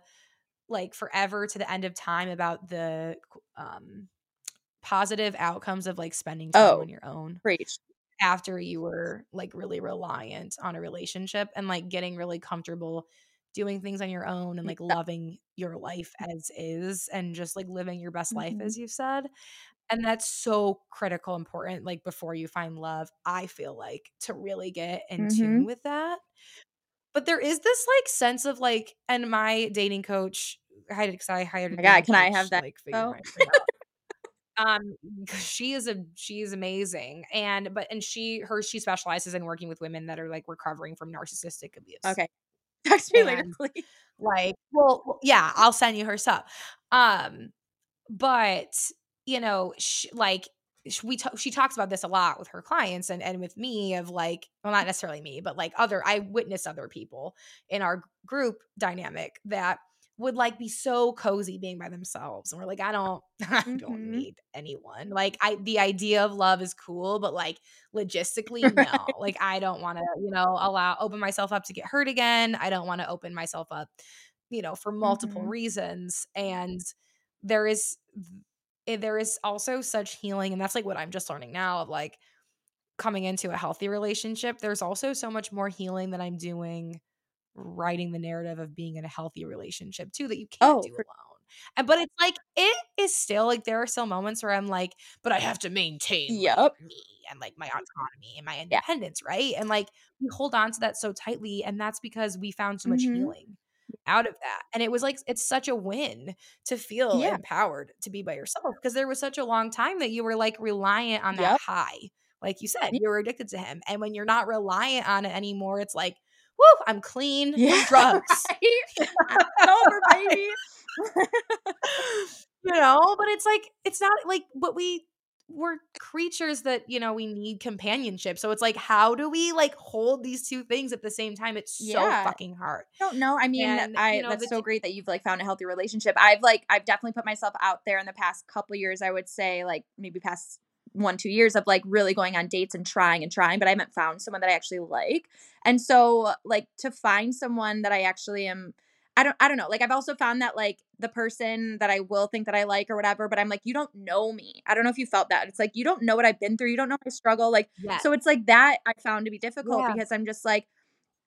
like forever to the end of time about the um positive outcomes of like spending time oh, on your own. Preach after you were like really reliant on a relationship and like getting really comfortable doing things on your own and like loving your life as is and just like living your best life mm-hmm. as you've said and that's so critical important like before you find love i feel like to really get in mm-hmm. tune with that but there is this like sense of like and my dating coach I because I hired. Oh my God, can I have that? Like, oh um she is a she is amazing and but and she her she specializes in working with women that are like recovering from narcissistic abuse. Okay text me and, later please. like well yeah i'll send you her stuff. Um but you know she, like we t- she talks about this a lot with her clients and and with me of like well not necessarily me but like other I witness other people in our group dynamic that would like be so cozy being by themselves and we're like i don't i don't mm-hmm. need anyone like i the idea of love is cool but like logistically no like i don't want to you know allow open myself up to get hurt again i don't want to open myself up you know for multiple mm-hmm. reasons and there is eh, there is also such healing and that's like what i'm just learning now of like coming into a healthy relationship there's also so much more healing that i'm doing writing the narrative of being in a healthy relationship too that you can't oh, do for- alone. And but it's like it is still like there are still moments where I'm like, but I have to maintain yep. like, me and like my autonomy and my independence, yeah. right? And like we hold on to that so tightly, and that's because we found so much mm-hmm. healing out of that. And it was like it's such a win to feel yeah. empowered to be by yourself because there was such a long time that you were like reliant on that yep. high. Like you said, you were addicted to him. And when you're not reliant on it anymore, it's like, woo, I'm clean yeah, drugs. Right? Over, baby. you know, but it's like it's not like but we we're creatures that you know we need companionship so it's like how do we like hold these two things at the same time it's so yeah. fucking hard i don't know i mean and, i you know, that's so t- great that you've like found a healthy relationship i've like i've definitely put myself out there in the past couple years i would say like maybe past one two years of like really going on dates and trying and trying but i haven't found someone that i actually like. And so like to find someone that i actually am i don't i don't know. Like i've also found that like the person that i will think that i like or whatever but i'm like you don't know me. I don't know if you felt that. It's like you don't know what i've been through. You don't know my struggle. Like so it's like that i found to be difficult yeah. because i'm just like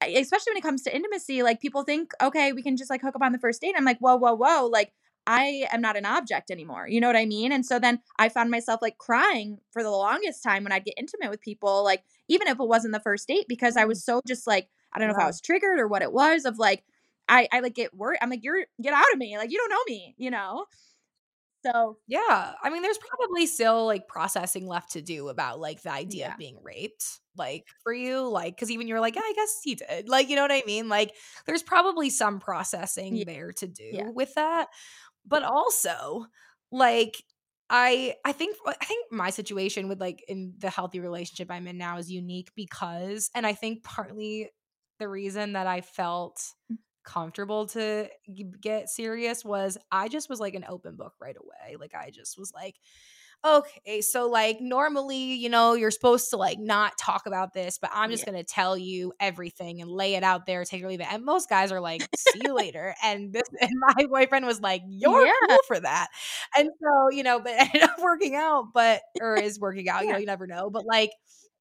especially when it comes to intimacy like people think okay we can just like hook up on the first date. I'm like whoa whoa whoa. Like I am not an object anymore. You know what I mean? And so then I found myself like crying for the longest time when I'd get intimate with people, like even if it wasn't the first date, because I was mm. so just like, I don't know yeah. if I was triggered or what it was of like, I, I like get worried. I'm like, you're get out of me. Like, you don't know me, you know? So yeah, I mean, there's probably still like processing left to do about like the idea yeah. of being raped, like for you, like because even you're like, yeah, I guess he did, like you know what I mean. Like, there's probably some processing yeah. there to do yeah. with that but also like I I think I think my situation with like in the healthy relationship I'm in now is unique because and I think partly the reason that I felt comfortable to get serious was I just was like an open book right away. Like I just was like okay, so like normally, you know, you're supposed to like not talk about this, but I'm just yeah. gonna tell you everything and lay it out there, take or leave it. And most guys are like, see you later. And this and my boyfriend was like, You're yeah. cool for that. And so, you know, but ended up working out, but or is working out, yeah. you know, you never know. But like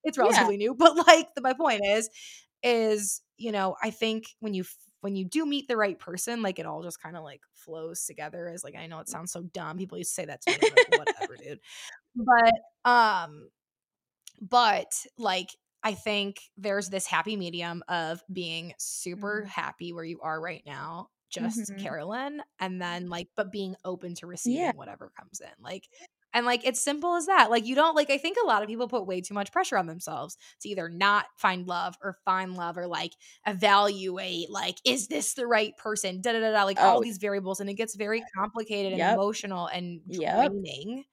it's relatively new. But like the, my point is, is, you know, I think when you when you do meet the right person, like it all just kind of like flows together as like I know it sounds so dumb. People used to say that to me, like, whatever, dude. But um, but like I think there's this happy medium of being super mm-hmm. happy where you are right now, just mm-hmm. Carolyn, and then like, but being open to receiving yeah. whatever comes in. Like, and like it's simple as that. Like you don't like I think a lot of people put way too much pressure on themselves to either not find love or find love or like evaluate like is this the right person? Da da da da like oh. all these variables and it gets very complicated and yep. emotional and draining. Yep.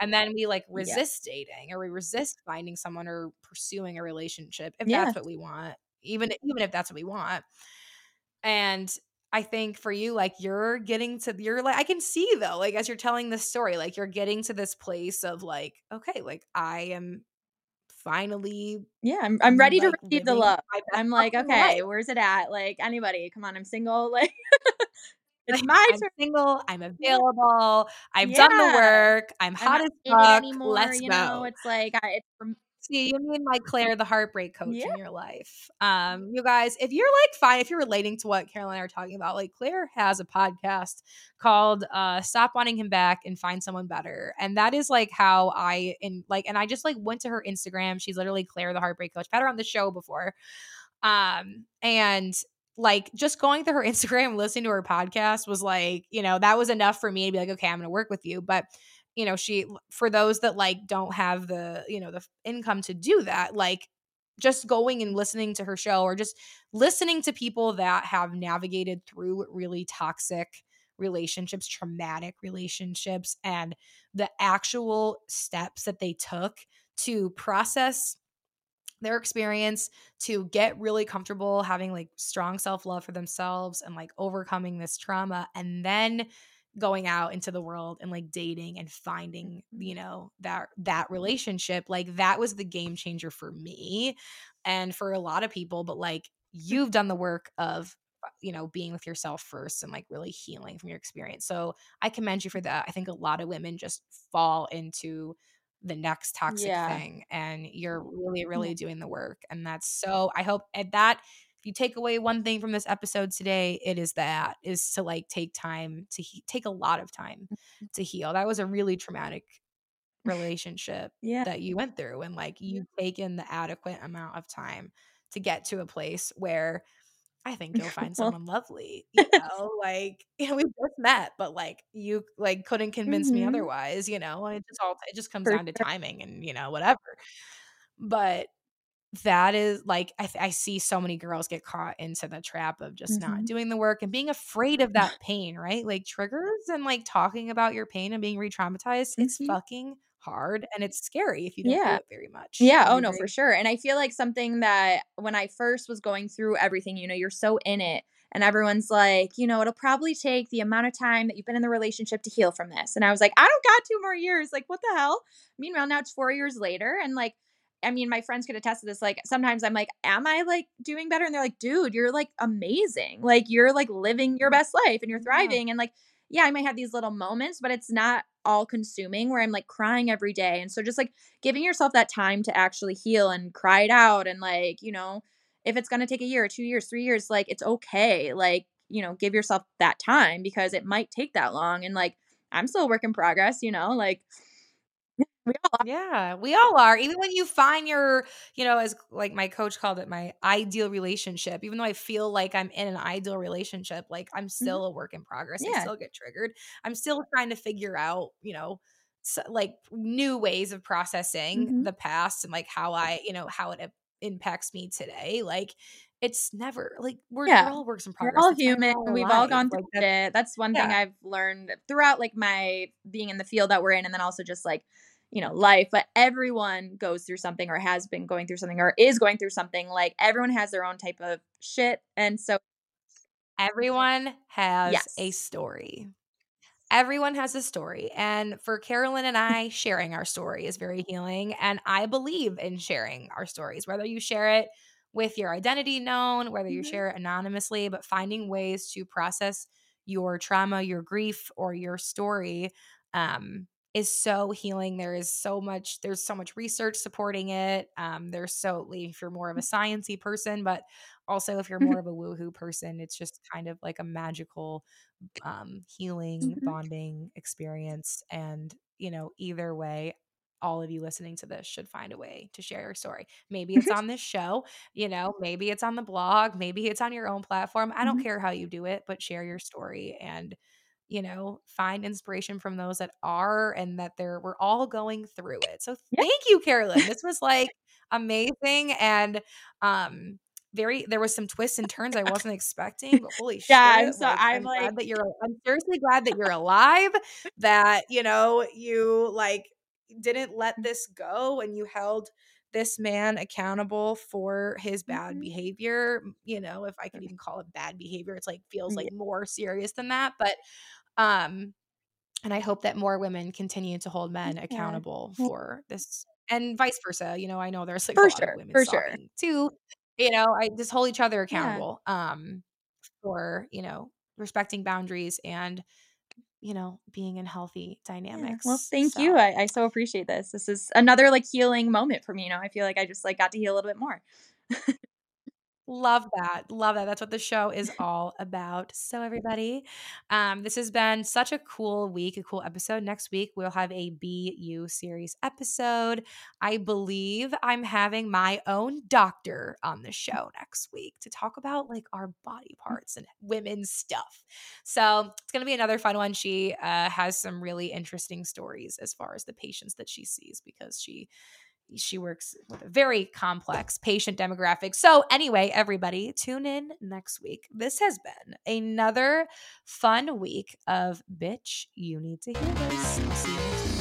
And then we like resist yep. dating or we resist finding someone or pursuing a relationship if yeah. that's what we want. Even even if that's what we want. And I think for you, like you're getting to you're like I can see though, like as you're telling this story, like you're getting to this place of like, okay, like I am finally Yeah, I'm I'm ready like, to receive the love. I'm like, okay, life. where's it at? Like anybody, come on, I'm single. Like it's my I'm turn. single. I'm available. I've yeah. done the work. I'm, I'm hot as fuck. Anymore, Let's you go. Know, it's like I, it's from See, you mean my Claire, the heartbreak coach yeah. in your life. Um, you guys, if you're like fine, if you're relating to what Caroline are talking about, like Claire has a podcast called uh Stop Wanting Him Back and Find Someone Better. And that is like how I in like and I just like went to her Instagram. She's literally Claire, the heartbreak coach. I've had her on the show before. Um, and like just going through her Instagram, listening to her podcast was like, you know, that was enough for me to be like, okay, I'm gonna work with you. But you know she for those that like don't have the you know the income to do that like just going and listening to her show or just listening to people that have navigated through really toxic relationships traumatic relationships and the actual steps that they took to process their experience to get really comfortable having like strong self-love for themselves and like overcoming this trauma and then going out into the world and like dating and finding you know that that relationship like that was the game changer for me and for a lot of people but like you've done the work of uh, you know being with yourself first and like really healing from your experience. So i commend you for that. I think a lot of women just fall into the next toxic yeah. thing and you're really really doing the work and that's so i hope at that you take away one thing from this episode today, it is that is to like take time to he- take a lot of time mm-hmm. to heal. That was a really traumatic relationship yeah. that you went through and like you've taken the adequate amount of time to get to a place where I think you'll find someone lovely. You know, like you know, we just met, but like you like couldn't convince mm-hmm. me otherwise, you know, and it just all it just comes For down to timing and you know, whatever. But that is like I, th- I see so many girls get caught into the trap of just mm-hmm. not doing the work and being afraid of that pain right like triggers and like talking about your pain and being re-traumatized mm-hmm. it's fucking hard and it's scary if you don't yeah. do it very much yeah oh no for sure and i feel like something that when i first was going through everything you know you're so in it and everyone's like, you know, it'll probably take the amount of time that you've been in the relationship to heal from this. And I was like, I don't got two more years. Like, what the hell? Meanwhile, now it's four years later. And like, I mean, my friends could attest to this. Like, sometimes I'm like, Am I like doing better? And they're like, Dude, you're like amazing. Like, you're like living your best life and you're thriving. Yeah. And like, yeah, I might have these little moments, but it's not all consuming where I'm like crying every day. And so just like giving yourself that time to actually heal and cry it out. And like, you know, if it's going to take a year, two years, three years, like, it's okay. Like, you know, give yourself that time because it might take that long. And like, I'm still a work in progress, you know, like, we all yeah, we all are. Even when you find your, you know, as like my coach called it, my ideal relationship. Even though I feel like I'm in an ideal relationship, like I'm mm-hmm. still mm-hmm. a work in progress. Yeah. I still get triggered. I'm still trying to figure out, you know, so, like new ways of processing mm-hmm. the past and like how I, you know, how it impacts me today. Like it's never like we're, yeah. we're all works in progress. We're all human. We've life. all gone through like, it. That's one yeah. thing I've learned throughout like my being in the field that we're in, and then also just like you know life but everyone goes through something or has been going through something or is going through something like everyone has their own type of shit and so Everyone has Yes. a story. Everyone has a story. And for Carolyn and I, sharing our story is very healing. And I believe in sharing our stories, whether you share it with your identity known, whether you Mhm. share it anonymously, but finding ways to process your trauma, your grief, or your story um, is so healing. There is so much, there's so much research supporting it. Um, there's so, if you're more of a sciency person, but also if you're more of a woohoo person, it's just kind of like a magical um, healing, Mhm. bonding experience. And, you know, either way, all of you listening to this should find a way to share your story. Maybe it's on this show, you know, maybe it's on the blog, maybe it's on your own platform. I don't Mhm. care how you do it, but share your story and, you know, find inspiration from those that are and that they're we're all going through it. So Yeah. thank you, Carolyn. This was like amazing and um very there was some twists and turns I wasn't expecting, but holy Yeah, shit, I'm so like I'm I'm like glad that you're I'm seriously glad that you're alive, that, you know, you like didn't let this go and you held this man accountable for his bad Mhm. behavior. You know, if I could even call it bad behavior, it's like feels Yeah. like more serious than that, but um and I hope that more women continue to hold men Yeah. accountable Well, for this and vice versa. You know, I know there's like a for lot of sure, women for sure. too. You know, I just hold each other Yeah. accountable um for, you know, respecting boundaries and, you know, being in healthy Yeah. dynamics. Well, thank you. I, I so appreciate this. This is another like healing moment for me. You know, I feel like I just like got to heal a little bit more. Love that. Love that. That's what the show is all about. So, everybody, um, this has been such a cool week, a cool episode. Next week, we'll have a Be You series episode. I believe I'm having my own doctor on the show next week to talk about like our body parts and women's stuff. So, it's going to be another fun one. She uh, has some really interesting stories as far as the patients that she sees because she she works with a very complex patient demographic. So, anyway, everybody, tune in next week. This has been another fun week of Bitch, You Need to Hear This.